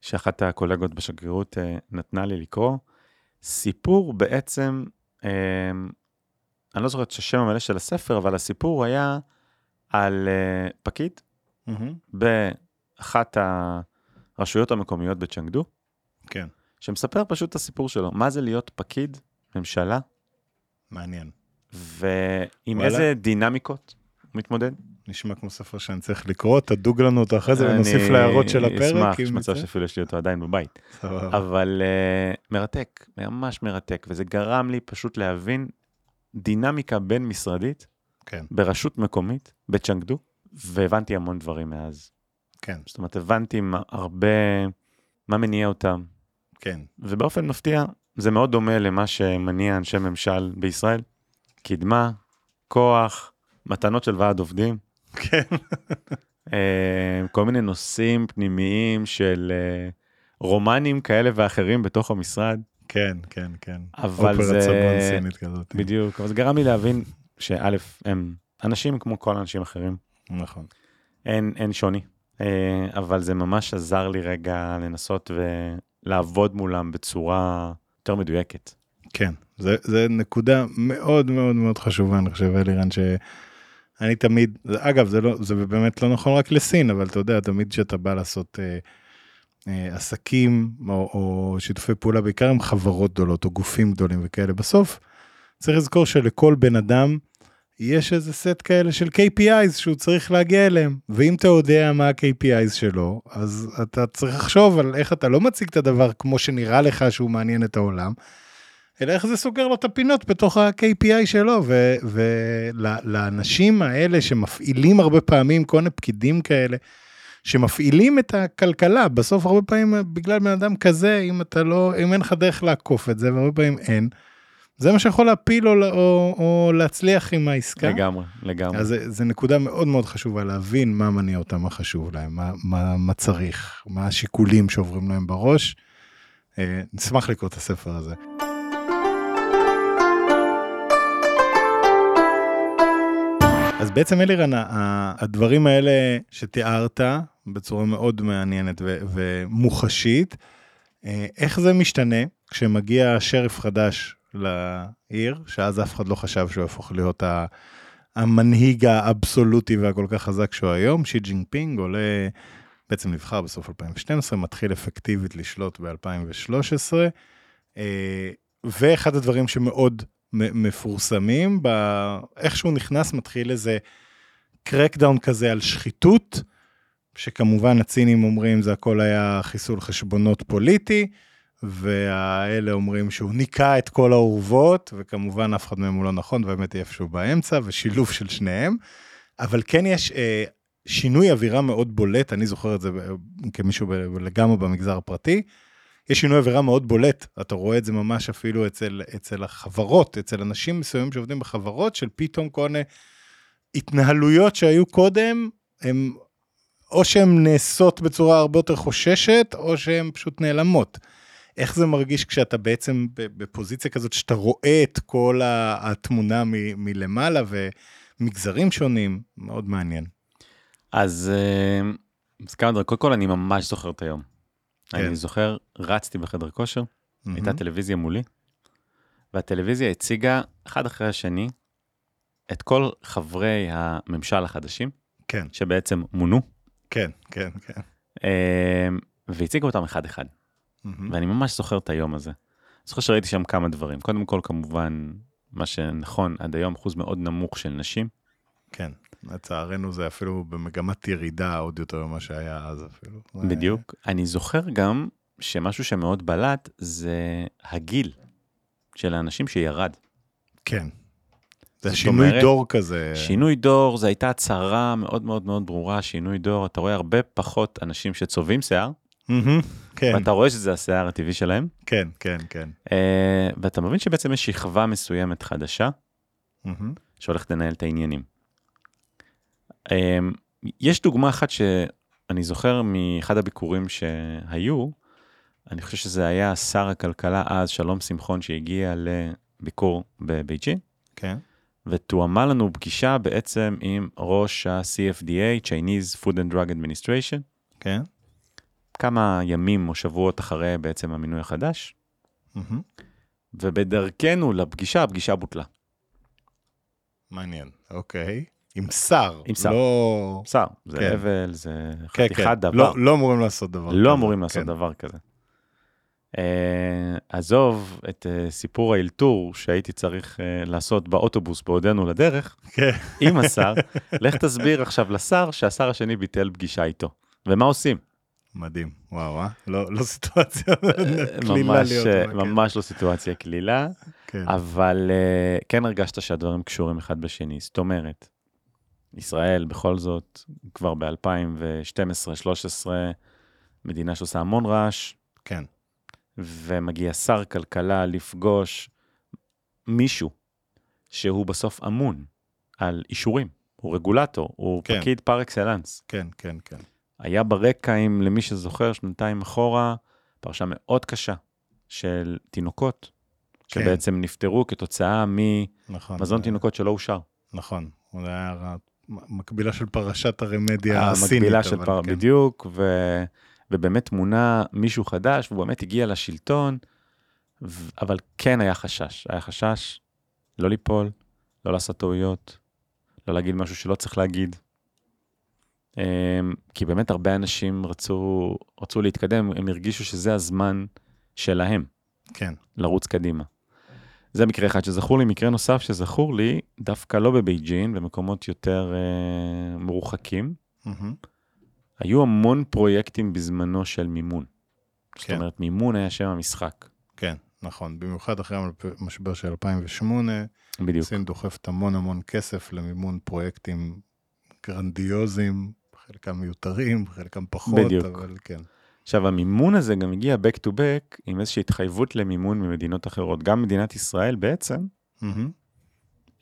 שאחת הקולגות בשגרירות אה, נתנה לי לקרוא. סיפור בעצם, אמ, אני לא זוכר את השם המלא של הספר, אבל הסיפור היה על אה, פקיד מהמם. באחת הרשויות המקומיות בצ'נגדו, כן, שמספר פשוט את הסיפור שלו, מה זה להיות פקיד ממשלה, מעניין. ועם וואלה. איזה דינמיקות הוא מתמודד. נשמע כמו ספר שאני צריך לקרוא, תדוג לנו אותו אחרי זה אני ונוסיף להערות של הפרק. אשמח, יש מצב. שאפילו יש לי אותו עדיין בבית. אבל uh, מרתק, ממש מרתק, וזה גרם לי פשוט להבין דינמיקה בין משרדית כן, ברשות מקומית, בצ'נגדו, והבנתי המון דברים מאז. כן, זאת אומרת, הבנתי מה, הרבה, מה מניע אותם, כן. ובאופן מפתיע, זה מאוד דומה למה שמניע אנשי ממשל בישראל. קדמה, כוח, מתנות של ועד עובדים, כן. אה, כל מיני נושאים פנימיים של אה, רומנים כאלה ואחרים בתוך המשרד. כן, כן, כן. אבל זה-. בדיוק, אבל זה גרם לי להבין שא', הם אנשים כמו כל האנשים אחרים, נכון. אין, אין שוני, אה, אבל זה ממש עזר לי רגע לנסות ולעבוד מולם בצורה יותר מדויקת. כן, זה, זה נקודה מאוד מאוד מאוד חשובה, אני חושב, אלירן, אני תמיד, אגב, זה, לא, זה באמת לא נכון רק לסין, אבל אתה יודע, תמיד כשאתה בא לעשות אה, אה, עסקים או, או שיתופי פעולה, בעיקר עם חברות גדולות או גופים גדולים וכאלה, בסוף צריך לזכור שלכל בן אדם יש איזה סט כאלה של KPIs שהוא צריך להגיע אליהם, ואם אתה יודע מה ה-KPIs שלו, אז אתה צריך לחשוב על איך אתה לא מציג את הדבר כמו שנראה לך שהוא מעניין את העולם, אלא איך זה סוגר לו את הפינות בתוך ה-KPI שלו, ולאנשים האלה שמפעילים הרבה פעמים, כל מיני פקידים כאלה, שמפעילים את הכלכלה, בסוף הרבה פעמים בגלל בן אדם כזה, אם אתה לא, אם אין לך דרך לעקוף את זה, והרבה פעמים אין, זה מה שיכול להפיל או, או, או להצליח עם העסקה. לגמרי, לגמרי. אז זה נקודה מאוד מאוד חשובה להבין מה מניע אותם, מה חשוב להם, מה, מה, מה צריך, מה השיקולים שעוברים להם בראש. אה, נשמח לקרוא את הספר הזה. אז בעצם אלירן, הדברים האלה שתיארת בצורה מאוד מעניינת ומוחשית, אה, איך זה משתנה כשמגיע שריף חדש לעיר, שאז אף אחד לא חשב שהוא יהפוך להיות המנהיג האבסולוטי והכל כך חזק שהוא היום, שי ג'ינפינג עולה, בעצם נבחר בסוף 2012, מתחיל אפקטיבית לשלוט ב-2013, אה, ואחד הדברים שמאוד מפורסמים, איך שהוא נכנס מתחיל איזה crackdown כזה על שחיתות, שכמובן הצינים אומרים זה הכל היה חיסול חשבונות פוליטי, והאלה אומרים שהוא ניקה את כל האורוות, וכמובן אף אחד מהם הוא לא נכון, באמת היא איפשהו באמצע, ושילוב של שניהם. אבל כן יש אה, שינוי אווירה מאוד בולט, אני זוכר את זה כמישהו לגמרי במגזר הפרטי. יש שינוי אווירה מאוד בולט, אתה רואה את זה ממש אפילו אצל, אצל החברות, אצל אנשים מסוימים שעובדים בחברות, של פתאום כל מיני התנהלויות שהיו קודם, הם או שהן נעשות בצורה הרבה יותר חוששת, או שהן פשוט נעלמות. איך זה מרגיש כשאתה בעצם בפוזיציה כזאת, שאתה רואה את כל התמונה מ- מלמעלה ומגזרים שונים? מאוד מעניין. אז, אה, אז כמה דברים, קודם כל אני ממש זוכר את היום. כן. אני זוכר, רצתי בחדר כושר, mm-hmm. הייתה טלוויזיה מולי, והטלוויזיה הציגה אחד אחרי השני את כל חברי הממשל החדשים, כן. שבעצם מונו. כן, כן, כן. אה, והציגה אותם אחד-אחד. Mm-hmm. ואני ממש זוכר את היום הזה. זוכר שראיתי שם כמה דברים. קודם כל, כמובן, מה שנכון, עד היום אחוז מאוד נמוך של נשים. כן, לצערנו זה אפילו במגמת ירידה עוד יותר ממה שהיה אז אפילו. בדיוק. אני זוכר גם שמשהו שמאוד בלט זה הגיל של האנשים שירד. כן. זה שינוי אומרת, דור כזה. שינוי דור, זו הייתה הצהרה מאוד מאוד מאוד ברורה, שינוי דור, אתה רואה הרבה פחות אנשים שצובעים שיער, כן. ואתה רואה שזה השיער הטבעי שלהם. כן, כן, כן. Uh, ואתה מבין שבעצם יש שכבה מסוימת חדשה, שהולכת לנהל את העניינים. Uh, יש דוגמה אחת שאני זוכר מאחד הביקורים שהיו, אני חושב שזה היה שר הכלכלה אז, שלום שמחון, שהגיע לביקור בבייג'ין. כן. ותואמה לנו פגישה בעצם עם ראש ה-CFDA, Chinese Food and Drug Administration. כן. כמה ימים או שבועות אחרי בעצם המינוי החדש. Mm-hmm. ובדרכנו לפגישה, הפגישה בוטלה. מעניין, אוקיי. עם שר. עם שר. לא... שר, זה כן. אבל, זה כן, חתיכת כן. דבר. לא, לא אמורים לעשות דבר לא כזה. לא אמורים לעשות כן. דבר כזה. Uh, עזוב את uh, סיפור האלתור שהייתי צריך uh, לעשות באוטובוס בעודנו לדרך, כן. עם השר, לך תסביר עכשיו לשר שהשר השני ביטל פגישה איתו. ומה עושים? מדהים, וואו, אה? לא, לא סיטואציה קלילה להיות. ממש, ממש לא סיטואציה קלילה, כן. אבל uh, כן הרגשת שהדברים קשורים אחד בשני. זאת אומרת, ישראל בכל זאת, כבר ב-2012-2013, מדינה שעושה המון רעש. כן. ומגיע שר כלכלה לפגוש מישהו שהוא בסוף אמון על אישורים, הוא רגולטור, הוא כן. פקיד פר אקסלנס. כן, כן, כן. היה ברקע, אם למי שזוכר, שנתיים אחורה, פרשה מאוד קשה של תינוקות, כן. שבעצם נפטרו כתוצאה ממזון נכון, תינוקות שלא אושר. נכון, זה היה מקבילה של פרשת הרמדיה הסינית. המקבילה של פר... כן. בדיוק, ו... ובאמת מונה מישהו חדש, והוא באמת הגיע לשלטון, ו... אבל כן היה חשש, היה חשש לא ליפול, לא לעשות טעויות, לא להגיד משהו שלא צריך להגיד. אמ, כי באמת הרבה אנשים רצו, רצו להתקדם, הם הרגישו שזה הזמן שלהם כן. לרוץ קדימה. זה מקרה אחד שזכור לי, מקרה נוסף שזכור לי, דווקא לא בבייג'ין, במקומות יותר אה, מרוחקים, מהמם. היו המון פרויקטים בזמנו של מימון. זאת כן. אומרת, מימון היה שם המשחק. כן, נכון. במיוחד אחרי המשבר של 2008, בדיוק. סין דוחפת המון המון כסף למימון פרויקטים גרנדיוזיים, חלקם מיותרים, חלקם פחות, בדיוק. אבל כן. עכשיו, המימון הזה גם הגיע back to back עם איזושהי התחייבות למימון ממדינות אחרות. גם מדינת ישראל בעצם.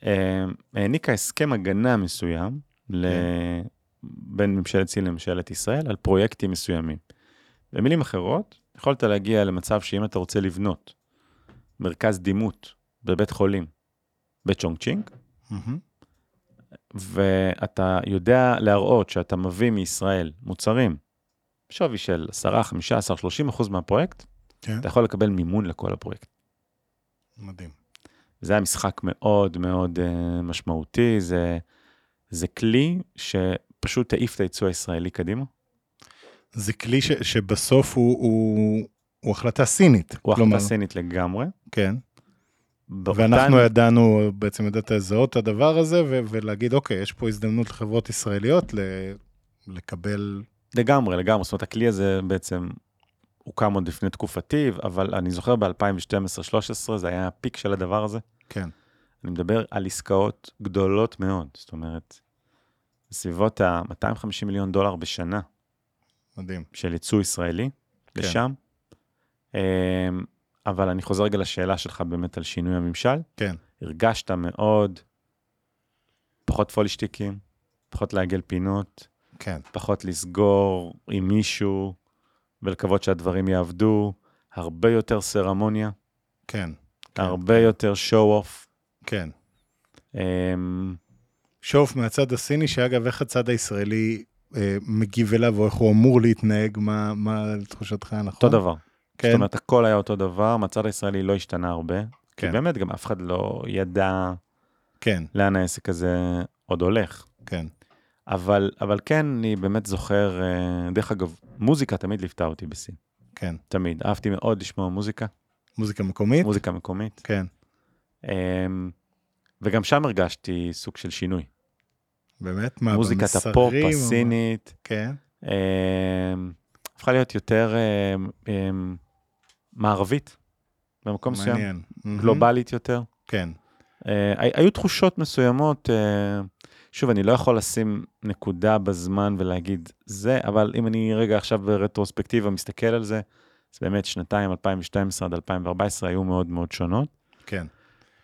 אה, העניקה הסכם הגנה מסוים ל... כן. בין ממשלת סין לממשלת ישראל על פרויקטים מסוימים. במילים אחרות, יכולת להגיע למצב שאם אתה רוצה לבנות מרכז דימות בבית חולים בצ'ונג מהמם. ואתה יודע להראות שאתה מביא מישראל מוצרים בשווי של 10, 15, 30 אחוז מהפרויקט, כן, אתה יכול לקבל מימון לכל הפרויקט. מדהים. זה היה משחק מאוד מאוד uh, משמעותי, זה, זה כלי שפשוט העיף את הייצוא הישראלי קדימה. זה כלי ש, שבסוף הוא, הוא, הוא החלטה סינית. הוא כלומר, החלטה סינית לגמרי. כן, באותן- ואנחנו ידענו, בעצם ידעת לזהות את הדבר הזה ו- ולהגיד, אוקיי, יש פה הזדמנות לחברות ישראליות ל- לקבל... לגמרי, לגמרי. זאת אומרת, הכלי הזה בעצם הוקם עוד לפני תקופתי, אבל אני זוכר ב-2012-2013 זה היה הפיק של הדבר הזה. כן, אני מדבר על עסקאות גדולות מאוד, זאת אומרת, בסביבות ה-250 מיליון דולר בשנה מדהים. של ייצוא ישראלי כן. לשם. אמ, אבל אני חוזר רגע לשאלה שלך באמת על שינוי הממשל. כן, הרגשת מאוד פחות פולישטיקים, פחות לעגל פינות, כן, פחות לסגור עם מישהו ולקוות שהדברים יעבדו, הרבה יותר סרמוניה, כן, כן, הרבה יותר show-off. כן. אמ, שוף מהצד הסיני, שאגב, איך הצד הישראלי אה, מגיב אליו, או איך הוא אמור להתנהג, מה, מה לתחושתך נכון? אותו דבר. כן, זאת אומרת, הכל היה אותו דבר, מהצד הישראלי לא השתנה הרבה. כי כן, באמת, גם אף אחד לא ידע כן, לאן העסק הזה עוד הולך. כן, אבל, אבל כן, אני באמת זוכר, אה, דרך אגב, מוזיקה תמיד ליוותה אותי בסין. כן. תמיד. אהבתי מאוד לשמוע מוזיקה, מוזיקה מקומית? מוזיקה מקומית. כן, אמ, וגם שם הרגשתי סוג של שינוי. באמת? מה, מוזיקת במסרים הפופ או מה? הסינית כן, אמ, הפכה להיות יותר אמ, אמ, מערבית, במקום מסוים, מעניין. גלובלית יותר. כן, הי- היו תחושות מסוימות, אה, שוב, אני לא יכול לשים נקודה בזמן ולהגיד זה, אבל אם אני רגע עכשיו ברטרוספקטיבה מסתכל על זה, אז באמת שנתיים, 2012 עד 2014 היו מאוד מאוד שונות. כן,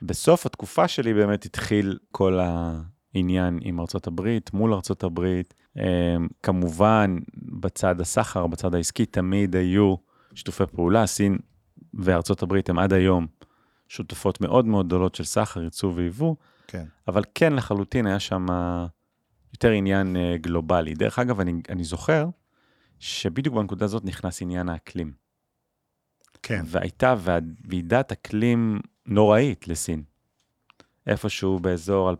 בסוף התקופה שלי באמת התחיל כל העניין עם ארצות הברית, מול ארצות הברית. אה, כמובן, בצד הסחר, בצד העסקי, תמיד היו שיתופי פעולה. סין וארצות הברית הם עד היום שותפות מאוד מאוד גדולות של סחר, ייצוא ויבוא, כן, אבל כן לחלוטין היה שם יותר עניין אה, גלובלי. דרך אגב, אני, אני זוכר שבדיוק בנקודה הזאת נכנס עניין האקלים. כן, והייתה ועידת אקלים נוראית לסין. איפשהו באזור 2013-2014,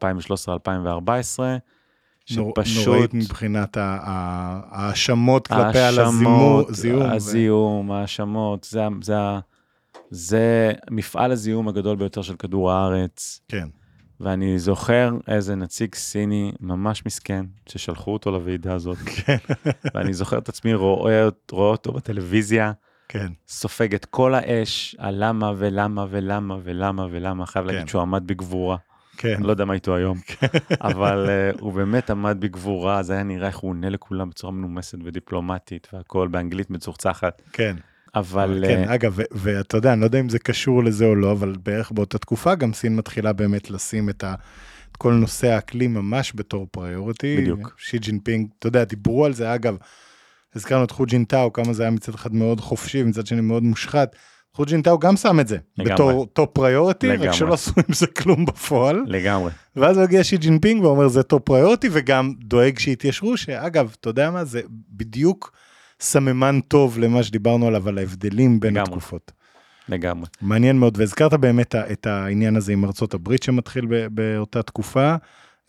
נור- שפשוט... נוראית מבחינת ההאשמות כלפי על הזיהום. הזיהום, ההאשמות, זה, זה, זה מפעל הזיהום הגדול ביותר של כדור הארץ. כן, ואני זוכר איזה נציג סיני ממש מסכן, ששלחו אותו לוועידה הזאת. כן, ואני זוכר את עצמי רואה, רואה אותו בטלוויזיה, כן, סופג את כל האש על למה ולמה ולמה ולמה ולמה, חייב כן. להגיד שהוא עמד בגבורה. כן, אני לא יודע מה איתו היום, אבל אה, הוא באמת עמד בגבורה, זה היה נראה איך הוא עונה לכולם בצורה מנומסת ודיפלומטית, והכל באנגלית מצוחצחת, כן. אבל כן, אה, אגב, ואתה יודע, אני לא יודע אם זה קשור לזה או לא, אבל בערך באותה תקופה גם סין מתחילה באמת לשים את ה... את כל נושא האקלים ממש בתור priority. בדיוק. שי ג'ינפינג, אתה יודע, דיברו על זה, אגב, הזכרנו את חו ג'ינטאו, כמה זה היה מצד אחד מאוד חופשי, מצד שני מאוד מושחת. חו ג'ינטאו גם שם את זה, לגמרי. בתור top priority, רק. שלא עשו עם זה כלום בפועל. לגמרי, ואז מגיע שי ג'ינפינג ואומר זה top priority, וגם דואג שיתיישרו, שאגב, אתה יודע מה, זה בדיוק סממן טוב למה שדיברנו עליו, על ההבדלים בין לגמרי. התקופות. לגמרי. מעניין מאוד, והזכרת באמת את העניין הזה עם ארצות הברית שמתחיל באותה תקופה.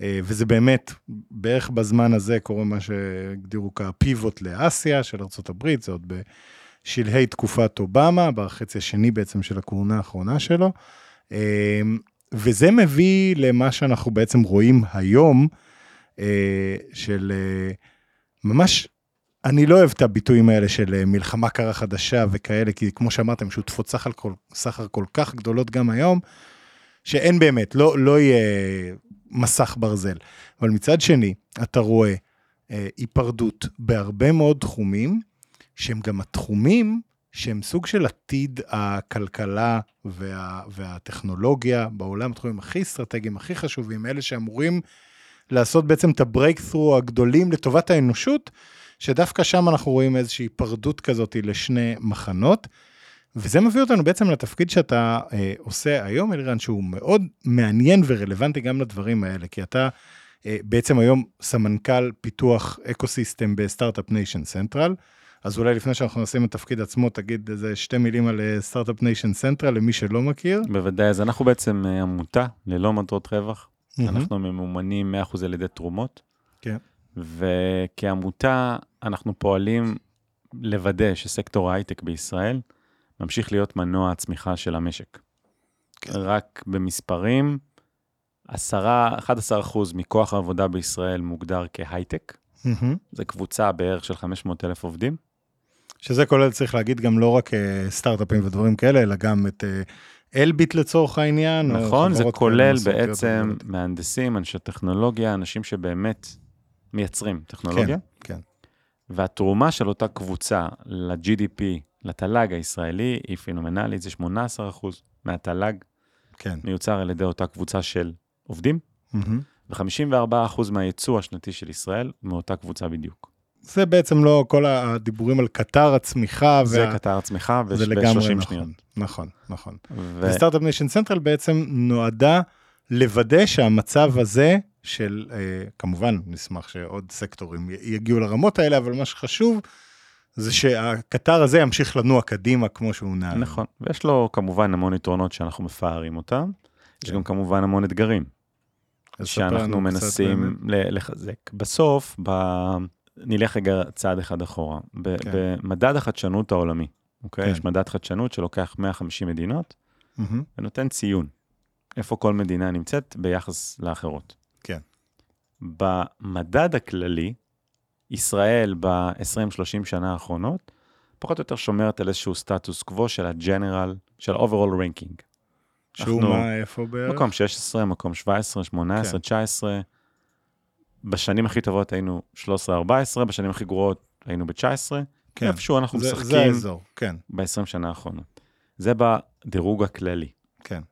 אה, וזה באמת, בערך בזמן הזה קורה מה שהגדירו כפיבוט לאסיה של ארה"ב, זה עוד בשלהי תקופת אובמה, בחצי השני בעצם של הכהונה האחרונה שלו. אה, וזה מביא למה שאנחנו בעצם רואים היום, אה, של ממש, אני לא אוהב את הביטויים האלה של מלחמה קרה חדשה וכאלה, כי כמו שאמרתם, שותפות סחר כל, סחר כל כך גדולות גם היום, שאין באמת, לא, לא יהיה מסך ברזל. אבל מצד שני, אתה רואה אה, היפרדות בהרבה מאוד תחומים, שהם גם התחומים שהם סוג של עתיד הכלכלה וה, והטכנולוגיה בעולם, התחומים הכי אסטרטגיים, הכי חשובים, אלה שאמורים לעשות בעצם את הברייקת'רו הגדולים לטובת האנושות, שדווקא שם אנחנו רואים איזושהי היפרדות כזאת לשני מחנות. וזה מביא אותנו בעצם לתפקיד שאתה אה, עושה היום, אלירן, שהוא מאוד מעניין ורלוונטי גם לדברים האלה, כי אתה אה, בעצם היום סמנכ"ל פיתוח ecosystem בסטארט-אפ ניישן סנטרל. אז אולי לפני שאנחנו נשים את התפקיד עצמו, תגיד איזה שתי מילים על סטארט-אפ ניישן סנטרל למי שלא מכיר. בוודאי, אז אנחנו בעצם אה, עמותה ללא מטרות רווח. Mm-hmm. אנחנו ממומנים 100% על ידי תרומות. כן. וכעמותה אנחנו פועלים לוודא שסקטור ההייטק בישראל, ממשיך להיות מנוע הצמיחה של המשק. כן. רק במספרים, 10, 11 אחוז מכוח העבודה בישראל מוגדר כהייטק. Mm-hmm. זו קבוצה בערך של 500 אלף עובדים. שזה כולל, צריך להגיד, גם לא רק אה, סטארט-אפים ודברים כאלה, אלא גם את אה, אלביט לצורך העניין. נכון, זה כולל בעצם מהנדסים, אנשי טכנולוגיה, אנשים שבאמת מייצרים טכנולוגיה. כן, כן. והתרומה של אותה קבוצה ל-GDP לתל"ג הישראלי היא פינומנלית, זה 18% מהתל"ג כן. מיוצר על ידי אותה קבוצה של עובדים, mm-hmm. ו-54% מהייצוא השנתי של ישראל מאותה קבוצה בדיוק. זה בעצם לא כל הדיבורים על קטר הצמיחה. זה וה... קטר הצמיחה ב-30 נכון, שניות. נכון, נכון. ו... וסטארט-אפ ניישן סנטרל בעצם נועדה לוודא שהמצב הזה של, אה, כמובן, נשמח שעוד סקטורים יגיעו לרמות האלה, אבל מה שחשוב, זה שהקטר הזה ימשיך לנוע קדימה כמו שהוא נע. נכון, ויש לו כמובן המון יתרונות שאנחנו מפארים אותם, יש כן. גם כמובן המון אתגרים, שאנחנו מנסים לחזק. בסוף, ב... נלך רגע צעד אחד אחורה. כן. במדד החדשנות העולמי, אוקיי? כן. יש מדד חדשנות שלוקח 150 מדינות, mm-hmm. ונותן ציון, איפה כל מדינה נמצאת ביחס לאחרות. במדד הכללי, ישראל ב-20-30 שנה האחרונות, פחות או יותר שומרת על איזשהו סטטוס קוו של הג'נרל, של ה-overall ranking. שהוא מה, איפה בערך? מקום 16, מקום 17, 18, כן. 19. בשנים הכי טובות היינו 13-14, בשנים הכי גרועות היינו ב-19. כן. איפשהו אנחנו זה, משחקים. זה האזור, כן. ב-20 שנה האחרונות. זה בדירוג הכללי. כן.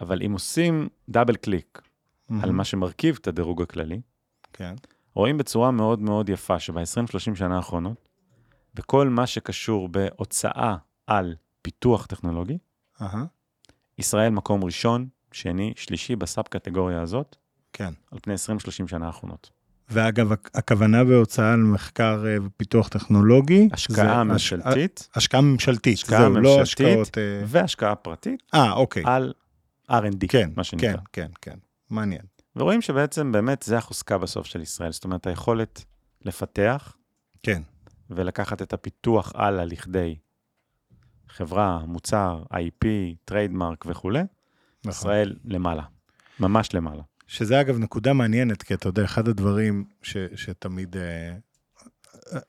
אבל אם עושים דאבל קליק mm-hmm. על מה שמרכיב את הדירוג הכללי, כן. רואים בצורה מאוד מאוד יפה שב-20-30 שנה האחרונות, בכל מה שקשור בהוצאה על פיתוח טכנולוגי, uh-huh. ישראל מקום ראשון, שני, שלישי בסאב קטגוריה הזאת, כן. על פני 20-30 שנה האחרונות. ואגב, הכוונה בהוצאה על מחקר אה, ופיתוח טכנולוגי, השקעה ממשלתית, השקעה ממשלתית, השקעה זהו, ממשלתית, לא השקעות... אה, והשקעה פרטית, אה, אוקיי. על R&D, כן, מה שנקרא. כן, כן, כן, מעניין. ורואים שבעצם באמת זה החוזקה בסוף של ישראל, זאת אומרת, היכולת לפתח, כן. ולקחת את הפיתוח הלאה לכדי חברה, מוצר, IP, trademark וכולי, נכון. ישראל למעלה, ממש למעלה. שזה אגב נקודה מעניינת, כי אתה יודע, אחד הדברים ש, שתמיד אה,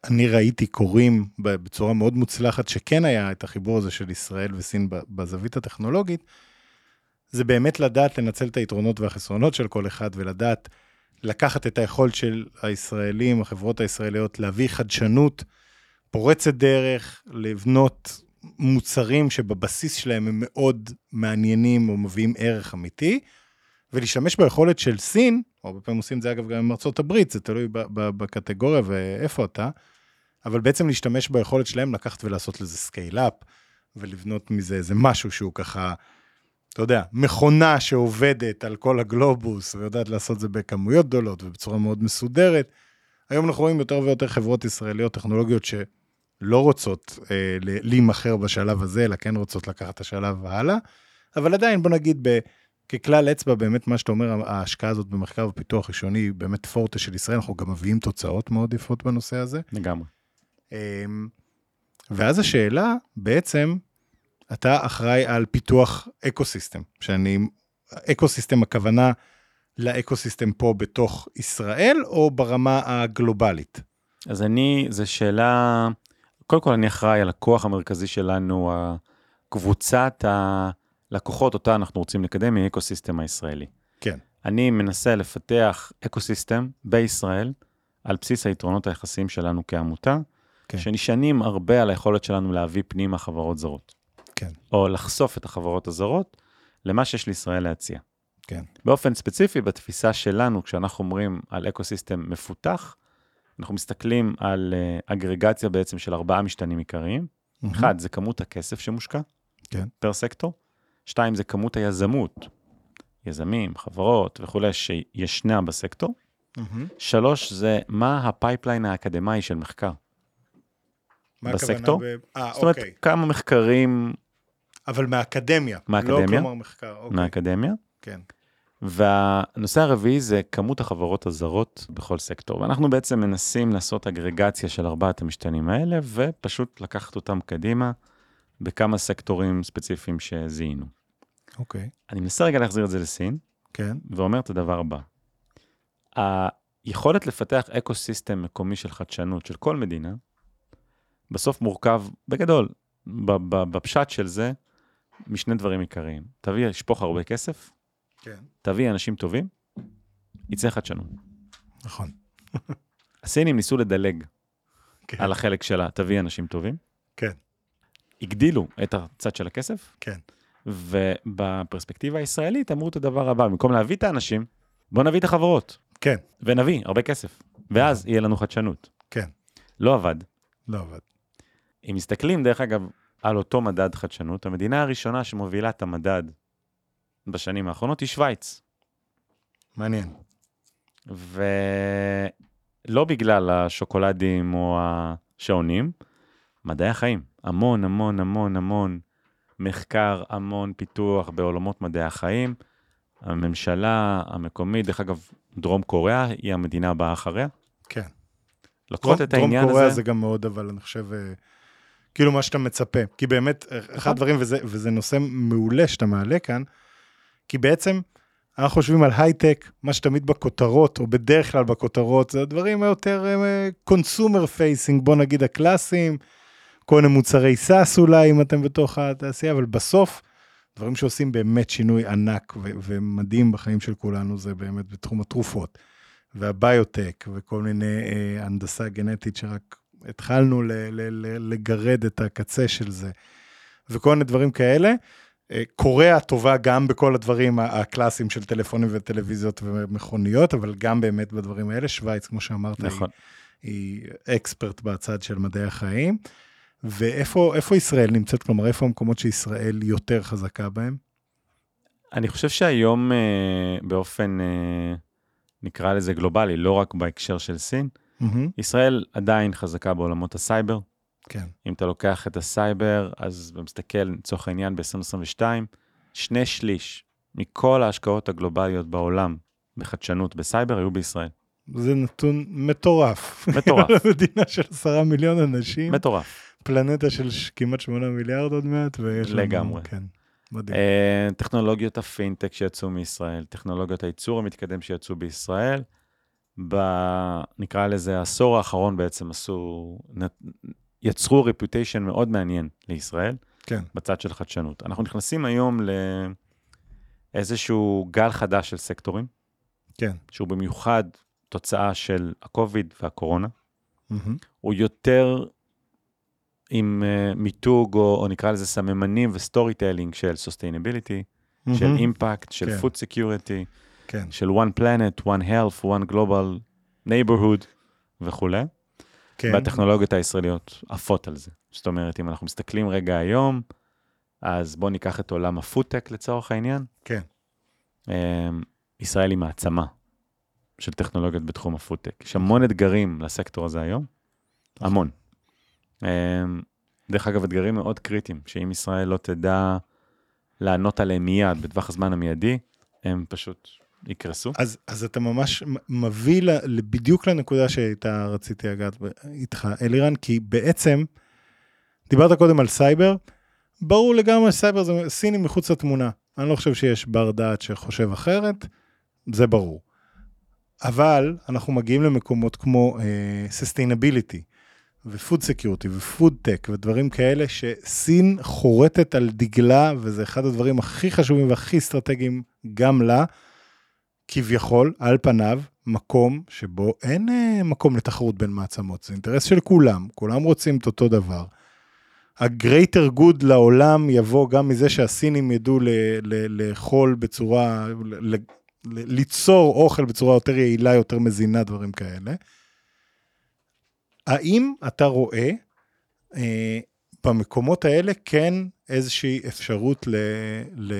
אני ראיתי קורים בצורה מאוד מוצלחת, שכן היה את החיבור הזה של ישראל וסין בזווית הטכנולוגית, זה באמת לדעת לנצל את היתרונות והחסרונות של כל אחד, ולדעת לקחת את היכולת של הישראלים, החברות הישראליות, להביא חדשנות פורצת דרך, לבנות מוצרים שבבסיס שלהם הם מאוד מעניינים או מביאים ערך אמיתי, ולהשתמש ביכולת של סין, הרבה פעמים עושים את זה אגב גם עם ארצות הברית, זה תלוי בקטגוריה ואיפה אתה, אבל בעצם להשתמש ביכולת שלהם לקחת ולעשות לזה scale-up, ולבנות מזה איזה משהו שהוא ככה אתה יודע, מכונה שעובדת על כל הגלובוס ויודעת לעשות את זה בכמויות גדולות ובצורה מאוד מסודרת. היום אנחנו רואים יותר ויותר חברות ישראליות, טכנולוגיות שלא רוצות אה, להימכר בשלב הזה, אלא כן רוצות לקחת את השלב הלאה, אבל עדיין, בוא נגיד, ככלל אצבע, באמת מה שאתה אומר, ההשקעה הזאת במחקר ופיתוח ראשוני היא באמת פורטה של ישראל, אנחנו גם מביאים תוצאות מאוד יפות בנושא הזה. לגמרי. אמ, ואז השאלה, בעצם, אתה אחראי על פיתוח אקו-סיסטם, שאני, אקו-סיסטם הכוונה לאקו-סיסטם פה בתוך ישראל, או ברמה הגלובלית? אז אני, זו שאלה, קודם כל אני אחראי על הכוח המרכזי שלנו, קבוצת הלקוחות אותה אנחנו רוצים לקדם היא אקו-סיסטם הישראלי. כן. אני מנסה לפתח אקו-סיסטם בישראל, על בסיס היתרונות היחסיים שלנו כעמותה, כן. שנשענים הרבה על היכולת שלנו להביא פנימה חברות זרות. כן. או לחשוף את החברות הזרות למה שיש לישראל להציע. כן. באופן ספציפי, בתפיסה שלנו, כשאנחנו אומרים על אקו-סיסטם מפותח, אנחנו מסתכלים על uh, אגרגציה בעצם של ארבעה משתנים עיקריים. אחד, זה כמות הכסף שמושקע, כן. פר סקטור. שתיים, זה כמות היזמות, יזמים, חברות וכולי, שישנה בסקטור. מהמם. שלוש, זה מה ה pipeline האקדמאי של מחקר. מה בסקטור? הכוונה ב... אה, זאת אומרת, אוקיי. כמה מחקרים אבל מהאקדמיה. מהאקדמיה? לא כלומר מחקר, אוקיי. מהאקדמיה. כן. והנושא הרביעי זה כמות החברות הזרות בכל סקטור. ואנחנו בעצם מנסים לעשות אגרגציה של ארבעת המשתנים האלה, ופשוט לקחת אותם קדימה בכמה סקטורים ספציפיים שזיהינו. אוקיי. אני מנסה רגע להחזיר את זה לסין, כן. ואומר את הדבר הבא. היכולת לפתח אקו-סיסטם מקומי של חדשנות של כל מדינה, בסוף מורכב, בגדול, בפשט של זה, משני דברים עיקריים. תביא, שפוך הרבה כסף, כן. תביא אנשים טובים, יצא חדשנות. נכון. הסינים ניסו לדלג כן. על החלק שלה, תביא אנשים טובים. כן. הגדילו את הצד של הכסף, כן. ובפרספקטיבה הישראלית אמרו את הדבר הבא, במקום להביא את האנשים, בוא נביא את החברות, כן. ונביא הרבה כסף, ואז יהיה לנו חדשנות. כן. לא עבד. לא עבד. אם מסתכלים, דרך אגב, על אותו מדד חדשנות, המדינה הראשונה שמובילה את המדד בשנים האחרונות היא שווייץ. מעניין. ולא בגלל השוקולדים או השעונים, מדעי החיים. המון, המון, המון, המון מחקר, המון פיתוח בעולמות מדעי החיים. הממשלה המקומית, דרך אגב, דרום קוריאה היא המדינה הבאה אחריה. כן. לוקחות את דרום העניין קוריאה הזה, זה גם מאוד, אבל אני חושב, אה, כאילו מה שאתה מצפה. כי באמת, אה, אחד נכון. הדברים, וזה, וזה נושא מעולה שאתה מעלה כאן, כי בעצם אנחנו חושבים על הייטק, מה שתמיד בכותרות, או בדרך כלל בכותרות, זה הדברים היותר consumer facing, בוא נגיד הקלאסיים, כל מיני מוצרי SaaS אולי, אם אתם בתוך התעשייה, אבל בסוף, דברים שעושים באמת שינוי ענק ו- ומדהים בחיים של כולנו, זה באמת בתחום התרופות. והביוטק וכל מיני אה, הנדסה גנטית שרק התחלנו ל- ל- ל- לגרד את הקצה של זה, וכל מיני דברים כאלה. אה, קוריאה טובה גם בכל הדברים הקלאסיים של טלפונים וטלוויזיות ומכוניות, אבל גם באמת בדברים האלה. שווייץ, כמו שאמרת, נכון. היא, היא אקספרט בצד של מדעי החיים. ואיפה איפה ישראל נמצאת? כלומר, איפה המקומות שישראל יותר חזקה בהם? אני חושב שהיום אה, באופן, אה, נקרא לזה גלובלי, לא רק בהקשר של סין, מהמם. ישראל עדיין חזקה בעולמות הסייבר. כן, אם אתה לוקח את הסייבר, אז מסתכל, לצורך העניין, ב-2022, שני שליש מכל ההשקעות הגלובליות בעולם בחדשנות בסייבר היו בישראל. זה נתון מטורף. מטורף. מדינה של עשרה מיליון אנשים, מטורף. פלנטה של כמעט שמונה מיליארד עוד מעט, ויש לנו... לגמרי. כן, מדהים. אה, טכנולוגיות הפינטק שיצאו מישראל, טכנולוגיות הייצור המתקדם שיצאו בישראל, ב... נקרא לזה העשור האחרון בעצם עשו, יצרו רפיוטיישן מאוד מעניין לישראל, כן, בצד של חדשנות. אנחנו נכנסים היום לאיזשהו גל חדש של סקטורים, כן. שהוא במיוחד תוצאה של הקוביד והקורונה. מהמם. הוא יותר עם uh, מיתוג, או, או נקרא לזה סממנים ו storytelling של sustainability, של מהמם. impact, של כן. food security, כן, של one planet, one health, one global neighborhood וכולי. כן. והטכנולוגיות הישראליות עפות על זה. זאת אומרת, אם אנחנו מסתכלים רגע היום, אז בואו ניקח את עולם הפודטק לצורך העניין. כן. אמ, ישראל היא מעצמה של טכנולוגיות בתחום הפודטק. יש המון אתגרים לסקטור הזה היום, המון. אמ, דרך אגב, אתגרים מאוד קריטיים, שאם ישראל לא תדע לענות עליהם מיד, בטווח הזמן המיידי, הם פשוט יקרסו. אז, אז אתה ממש מביא ל, בדיוק לנקודה שאיתה רציתי לגעת איתך, אלירן, כי בעצם, דיברת קודם על סייבר, ברור לגמרי שסייבר זה סינים מחוץ לתמונה. אני לא חושב שיש בר דעת שחושב אחרת, זה ברור. אבל אנחנו מגיעים למקומות כמו uh, sustainability ו-food security ו-food tech ודברים כאלה שסין חורטת על דגלה, וזה אחד הדברים הכי חשובים והכי אסטרטגיים גם לה. כביכול, על פניו, מקום שבו אין אה, מקום לתחרות בין מעצמות, זה אינטרס של כולם, כולם רוצים את אותו דבר. ה-greater good לעולם יבוא גם מזה שהסינים ידעו ל- ל- לאכול בצורה, ל- ל- ליצור אוכל בצורה יותר יעילה, יותר מזינה, דברים כאלה. האם אתה רואה אה, במקומות האלה כן איזושהי אפשרות ל, ל,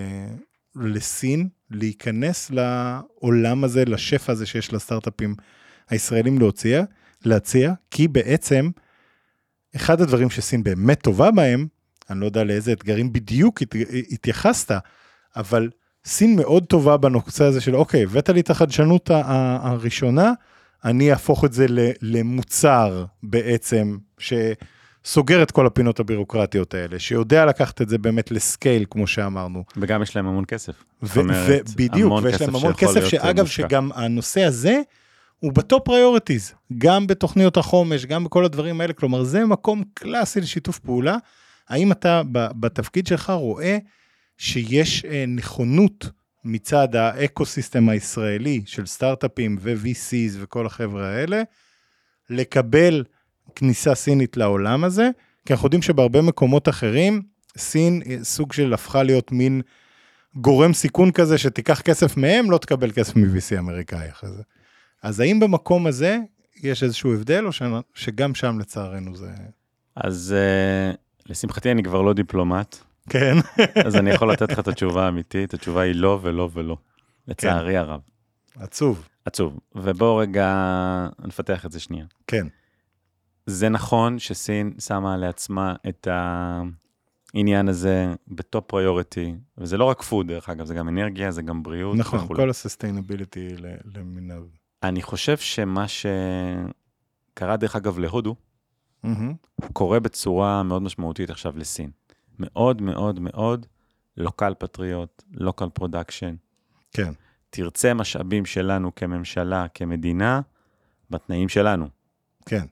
לסין להיכנס לעולם הזה, לשפע הזה שיש לסטארט-אפים הישראלים להוציע, להציע, כי בעצם אחד הדברים שסין באמת טובה בהם, אני לא יודע לאיזה אתגרים בדיוק הת, התייחסת, אבל סין מאוד טובה בנושא הזה של אוקיי, הבאת לי את החדשנות הראשונה, אני אהפוך את זה למוצר בעצם, שסוגר את כל הפינות הבירוקרטיות האלה, שיודע לקחת את זה באמת לסקייל, כמו שאמרנו. וגם יש להם המון כסף. ובדיוק, ויש להם המון כסף, שאגב, אה. שגם הנושא הזה הוא ב top priorities, גם בתוכניות החומש, גם בכל הדברים האלה, כלומר, זה מקום קלאסי לשיתוף פעולה. האם אתה בתפקיד שלך רואה שיש אה, נכונות מצד האקו-סיסטם הישראלי של סטארט-אפים ו-VCs וכל החבר'ה האלה, לקבל כניסה סינית לעולם הזה? כי אנחנו יודעים שבהרבה מקומות אחרים, סין אה, סוג של הפכה להיות מין גורם סיכון כזה שתיקח כסף מהם, לא תקבל כסף מ-VC אמריקאי אחרי זה. אז האם במקום הזה יש איזשהו הבדל, או ש... שגם שם לצערנו זה... אז אה, לשמחתי אני כבר לא דיפלומט, כן. אז אני יכול לתת לך את התשובה האמיתית, התשובה היא לא ולא ולא, לצערי הרב. עצוב. עצוב. ובואו רגע נפתח את זה שנייה. כן. זה נכון שסין שמה לעצמה את העניין הזה ב top priority, וזה לא רק food, דרך אגב, זה גם אנרגיה, זה גם בריאות נכון, וכולי. כל ה sustainability למיניו. אני חושב שמה שקרה, דרך אגב, להודו, מהמם. קורה בצורה מאוד משמעותית עכשיו לסין. מאוד מאוד מאוד local patriot, local production. כן, תרצה משאבים שלנו כממשלה, כמדינה, בתנאים שלנו, כן.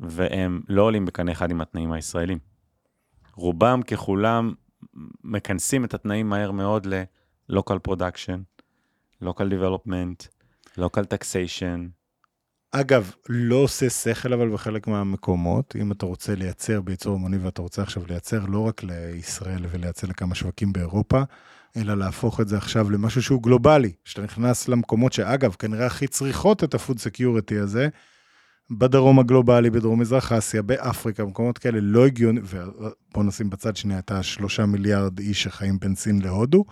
והם לא עולים בקנה אחד עם התנאים הישראלים. רובם ככולם מכנסים את התנאים מהר מאוד ל-local production, local development, local taxation. אגב, לא עושה שכל אבל בחלק מהמקומות, אם אתה רוצה לייצר בייצור המוני ואתה רוצה עכשיו לייצר לא רק לישראל ולייצר לכמה שווקים באירופה, אלא להפוך את זה עכשיו למשהו שהוא גלובלי, שאתה נכנס למקומות שאגב, כנראה הכי צריכות את ה-food security הזה, בדרום הגלובלי, בדרום מזרח אסיה, באפריקה, במקומות כאלה לא הגיוני, ובוא נשים בצד שנייה את השלושה מיליארד איש שחיים בין סין להודו,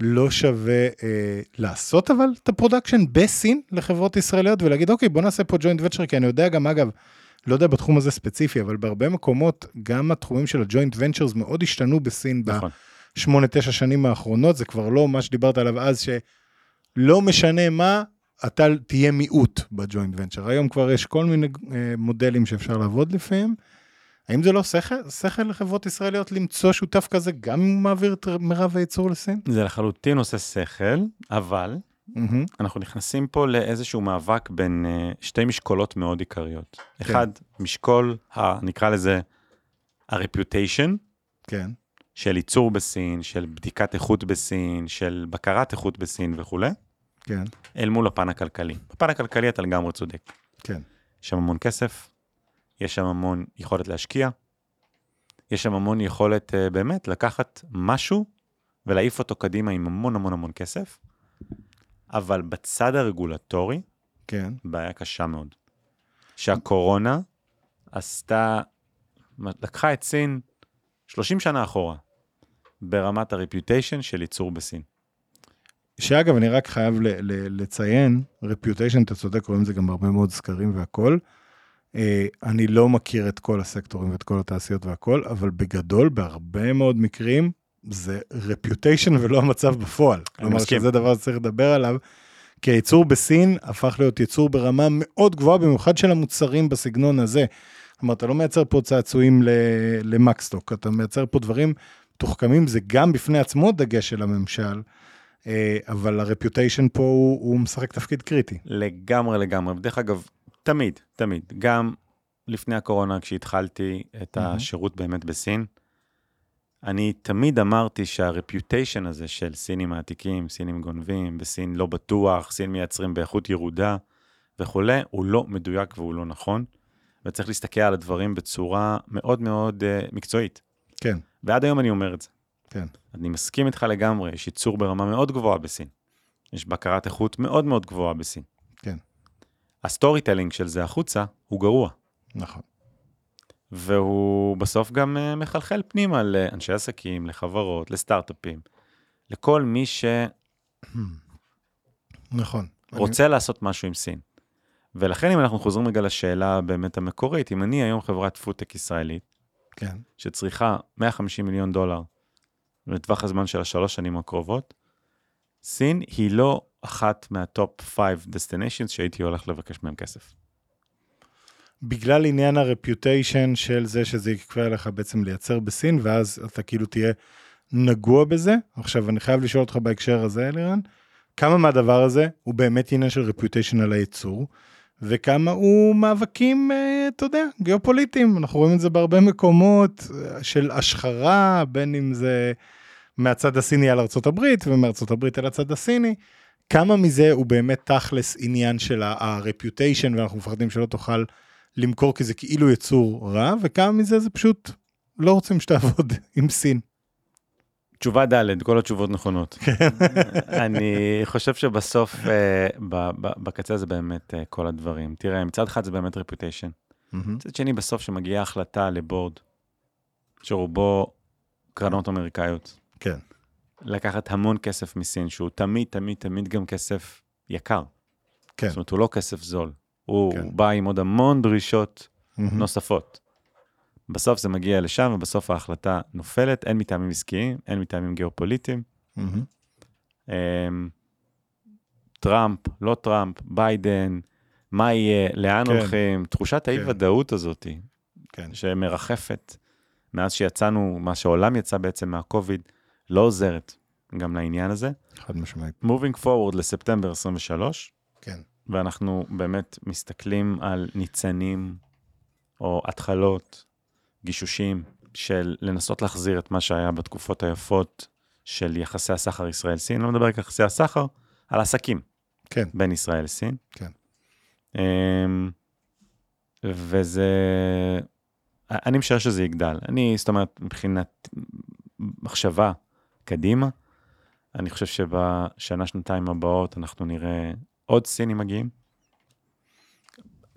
לא שווה אה, לעשות אבל את ה production בסין לחברות ישראליות ולהגיד אוקיי בוא נעשה פה joint venture כי אני יודע גם אגב לא יודע בתחום הזה ספציפי אבל בהרבה מקומות גם התחומים של ה joint ventures מאוד השתנו בסין נכון. בשמונה תשע שנים האחרונות זה כבר לא מה שדיברת עליו אז שלא משנה מה אתה תהיה מיעוט בג'וינט ונצ'ר היום כבר יש כל מיני אה, מודלים שאפשר לעבוד לפעמים. האם זה לא שכל, שכל לחברות ישראליות למצוא שותף כזה גם אם הוא מעביר את מרב הייצור לסין? זה לחלוטין עושה שכל, אבל מהמם. אנחנו נכנסים פה לאיזשהו מאבק בין uh, שתי משקולות מאוד עיקריות. כן. אחד, משקול, ה, נקרא לזה, ה-reputation, כן, של ייצור בסין, של בדיקת איכות בסין, של בקרת איכות בסין וכולי, כן, אל מול הפן הכלכלי. בפן הכלכלי אתה לגמרי צודק. כן. יש שם המון כסף, יש שם המון יכולת להשקיע, יש שם המון יכולת uh, באמת לקחת משהו ולהעיף אותו קדימה עם המון המון המון כסף, אבל בצד הרגולטורי, כן, בעיה קשה מאוד. שהקורונה עשתה, לקחה את סין 30 שנה אחורה, ברמת הרפיוטיישן של ייצור בסין. שאגב, אני רק חייב ל- ל- לציין, רפיוטיישן, אתה צודק, רואים את זה גם בהרבה מאוד סקרים והכל. אה, אני לא מכיר את כל הסקטורים ואת כל התעשיות והכל, אבל בגדול, בהרבה מאוד מקרים, זה רפיוטיישן ולא המצב בפועל. כלומר מסכים. שזה דבר שצריך לדבר עליו, כי הייצור בסין הפך להיות ייצור ברמה מאוד גבוהה, במיוחד של המוצרים בסגנון הזה. כלומר, אתה לא מייצר פה צעצועים למקסטוק, אתה מייצר פה דברים תוחכמים, זה גם בפני עצמו דגש של הממשל, אבל הרפיוטיישן פה הוא, הוא משחק תפקיד קריטי. לגמרי לגמרי. דרך אגב, תמיד, תמיד, גם לפני הקורונה, כשהתחלתי את מהמם. השירות באמת בסין, אני תמיד אמרתי שהרפיוטיישן הזה של סינים מעתיקים, סינים גונבים, בסין לא בטוח, סין מייצרים באיכות ירודה וכולי, הוא לא מדויק והוא לא נכון, וצריך להסתכל על הדברים בצורה מאוד מאוד uh, מקצועית. כן, ועד היום אני אומר את זה. כן. אני מסכים איתך לגמרי, יש ייצור ברמה מאוד גבוהה בסין. יש בקרת איכות מאוד מאוד גבוהה בסין. כן. ה storytelling של זה החוצה הוא גרוע, נכון. והוא בסוף גם אה, מחלחל פנימה לאנשי עסקים, לחברות, לסטארט-אפים, לכל מי נכון. שרוצה לעשות משהו עם סין. ולכן אם אנחנו חוזרים רגע לשאלה באמת המקורית, אם אני היום חברת פודטק ישראלית, כן, שצריכה 150 מיליון דולר לטווח הזמן של השלוש שנים הקרובות, סין היא לא אחת מה-top 5 destinations שהייתי הולך לבקש מהם כסף. בגלל עניין ה reputation של זה שזה יקרה לך בעצם לייצר בסין, ואז אתה כאילו תהיה נגוע בזה. עכשיו, אני חייב לשאול אותך בהקשר הזה, אלירן, כמה מהדבר הזה הוא באמת עניין של רפיוטיישן על הייצור, וכמה הוא מאבקים, אה, אתה יודע, גיאופוליטיים. אנחנו רואים את זה בהרבה מקומות אה, של השחרה, בין אם זה מהצד הסיני על ארצות הברית, ומארצות הברית על הצד הסיני. כמה מזה הוא באמת תכלס עניין של הרפיוטיישן, ואנחנו מפחדים שלא תוכל למכור כי זה כאילו יצור רע, וכמה מזה זה פשוט לא רוצים שתעבוד עם סין. תשובה ד', כל התשובות נכונות. אני חושב שבסוף, אה, ב- ב- בקצה זה באמת אה, כל הדברים. תראה, מצד אחד זה באמת רפיוטיישן. מצד שני, בסוף שמגיעה החלטה לבורד, שרובו קרנות אמריקאיות, כן, לקחת המון כסף מסין, שהוא תמיד, תמיד, תמיד גם כסף יקר. כן. זאת אומרת, הוא לא כסף זול. הוא כן. בא עם עוד המון דרישות מהמם. נוספות. בסוף זה מגיע לשם, ובסוף ההחלטה נופלת, אין מטעמים עסקיים, אין מטעמים גיאופוליטיים. אמ, טראמפ, לא טראמפ, ביידן, מה יהיה, לאן כן. הולכים, תחושת כן. האי-ודאות הזאת, כן, שמרחפת מאז שיצאנו, מה שהעולם יצא בעצם מהקוביד, לא עוזרת גם לעניין הזה. חד משמעית. Moving forward לספטמבר 23, כן, ואנחנו באמת מסתכלים על ניצנים או התחלות, גישושים של לנסות להחזיר את מה שהיה בתקופות היפות של יחסי הסחר ישראל-סין, לא מדבר על יחסי הסחר, על עסקים כן, בין ישראל לסין. כן. אמ, וזה, אני משער שזה יגדל. אני, זאת אומרת, מבחינת מחשבה קדימה, אני חושב שבשנה, שנתיים הבאות אנחנו נראה עוד סינים מגיעים.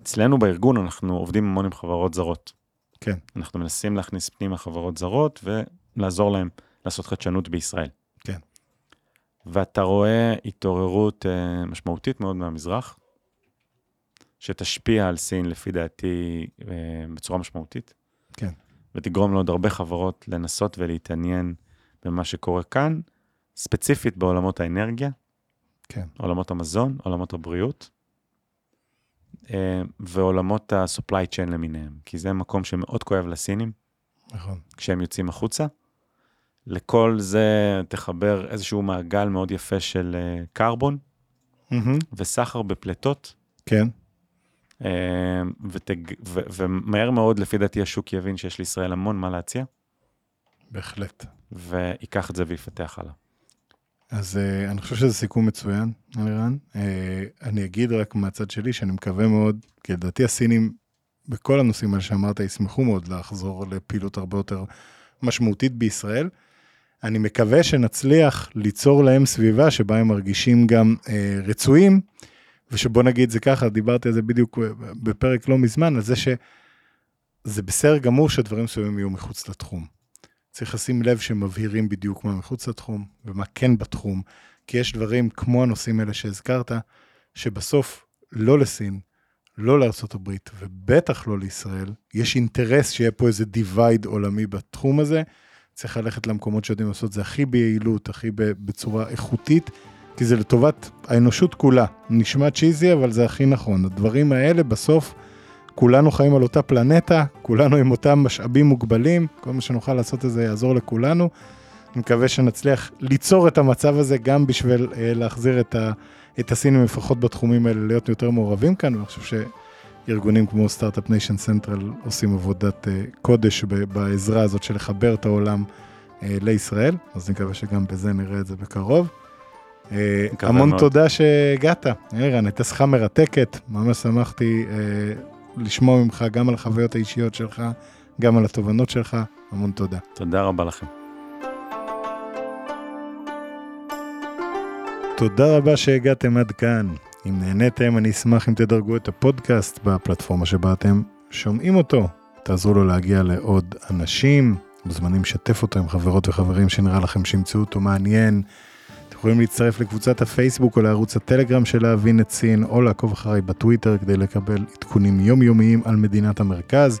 אצלנו בארגון אנחנו עובדים המון עם חברות זרות. כן. אנחנו מנסים להכניס פנימה חברות זרות ולעזור להם לעשות חדשנות בישראל. כן. ואתה רואה התעוררות אה, משמעותית מאוד מהמזרח, שתשפיע על סין, לפי דעתי, אה, בצורה משמעותית. כן. ותגרום לעוד הרבה חברות לנסות ולהתעניין במה שקורה כאן, ספציפית בעולמות האנרגיה, כן, עולמות המזון, עולמות הבריאות, אה, ועולמות ה-supply chain למיניהם, כי זה מקום שמאוד כואב לסינים נכון. כשהם יוצאים החוצה. לכל זה תחבר איזשהו מעגל מאוד יפה של אה, קרבון מהמם. וסחר בפליטות, כן, אה, ותג... ו... ומהר מאוד, לפי דעתי, השוק יבין שיש לישראל המון מה להציע, בהחלט. וייקח את זה ויפתח הלאה. אז uh, אני חושב שזה סיכום מצוין, אלירן. Uh, אני אגיד רק מהצד שלי שאני מקווה מאוד, כי לדעתי הסינים, בכל הנושאים האלה שאמרת, ישמחו מאוד לחזור לפעילות הרבה יותר משמעותית בישראל. אני מקווה שנצליח ליצור להם סביבה שבה הם מרגישים גם uh, רצויים, ושבוא נגיד זה ככה, דיברתי על זה בדיוק בפרק לא מזמן, על זה שזה בסדר גמור שדברים מסוימים יהיו מחוץ לתחום. צריך לשים לב שמבהירים בדיוק מה מחוץ לתחום ומה כן בתחום, כי יש דברים כמו הנושאים האלה שהזכרת, שבסוף לא לסין, לא לארצות הברית ובטח לא לישראל, יש אינטרס שיהיה פה איזה דיווייד עולמי בתחום הזה, צריך ללכת למקומות שיודעים לעשות את זה הכי ביעילות, הכי בצורה איכותית, כי זה לטובת האנושות כולה. נשמע cheesy, אבל זה הכי נכון. הדברים האלה בסוף, כולנו חיים על אותה פלנטה, כולנו עם אותם משאבים מוגבלים, כל מה שנוכל לעשות את זה יעזור לכולנו. אני מקווה שנצליח ליצור את המצב הזה גם בשביל אה, להחזיר את, ה, את הסינים, לפחות בתחומים האלה, להיות יותר מעורבים כאן, ואני חושב שארגונים כמו סטארט-אפ ניישן סנטרל עושים עבודת אה, קודש בעזרה הזאת של לחבר את העולם אה, לישראל, אז אני מקווה שגם בזה נראה את זה בקרוב. אה, המון מאוד. תודה שהגעת, ערן, הייתה שיחה מרתקת, ממש שמחתי אה, לשמוע ממך גם על החוויות האישיות שלך, גם על התובנות שלך, המון תודה. תודה רבה לכם. תודה רבה שהגעתם עד כאן. אם נהניתם, אני אשמח אם תדרגו את הפודקאסט בפלטפורמה שבה אתם שומעים אותו. תעזרו לו להגיע לעוד אנשים, מוזמנים לשתף אותו עם חברות וחברים שנראה לכם שימצאו אותו מעניין. יכולים להצטרף לקבוצת הפייסבוק או לערוץ הטלגרם של להבין את סין, או לעקוב אחריי בטוויטר כדי לקבל עדכונים יומיומיים על מדינת המרכז.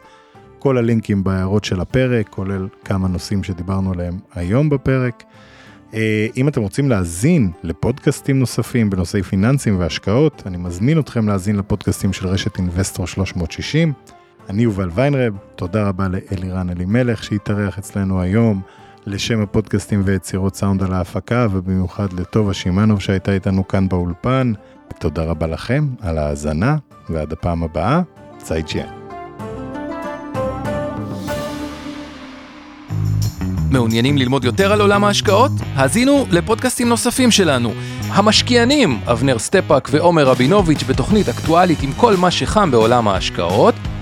כל הלינקים בהערות של הפרק, כולל כמה נושאים שדיברנו עליהם היום בפרק. אה, אם אתם רוצים להאזין לפודקאסטים נוספים בנושאי פיננסים והשקעות, אני מזמין אתכם להאזין לפודקאסטים של רשת אינבסטור 360. אני יובל ויינרב, תודה רבה לאלירן אלימלך שהתארח אצלנו היום, לשם הפודקאסטים ויצירות סאונד על ההפקה, ובמיוחד לטובה שמאנוב שהייתה איתנו כאן באולפן. תודה רבה לכם על ההאזנה, ועד הפעם הבאה, צייצ'יאן. מעוניינים ללמוד יותר על עולם ההשקעות? האזינו לפודקאסטים נוספים שלנו. המשקיענים, אבנר סטפאק ועומר רבינוביץ' בתוכנית אקטואלית עם כל מה שחם בעולם ההשקעות.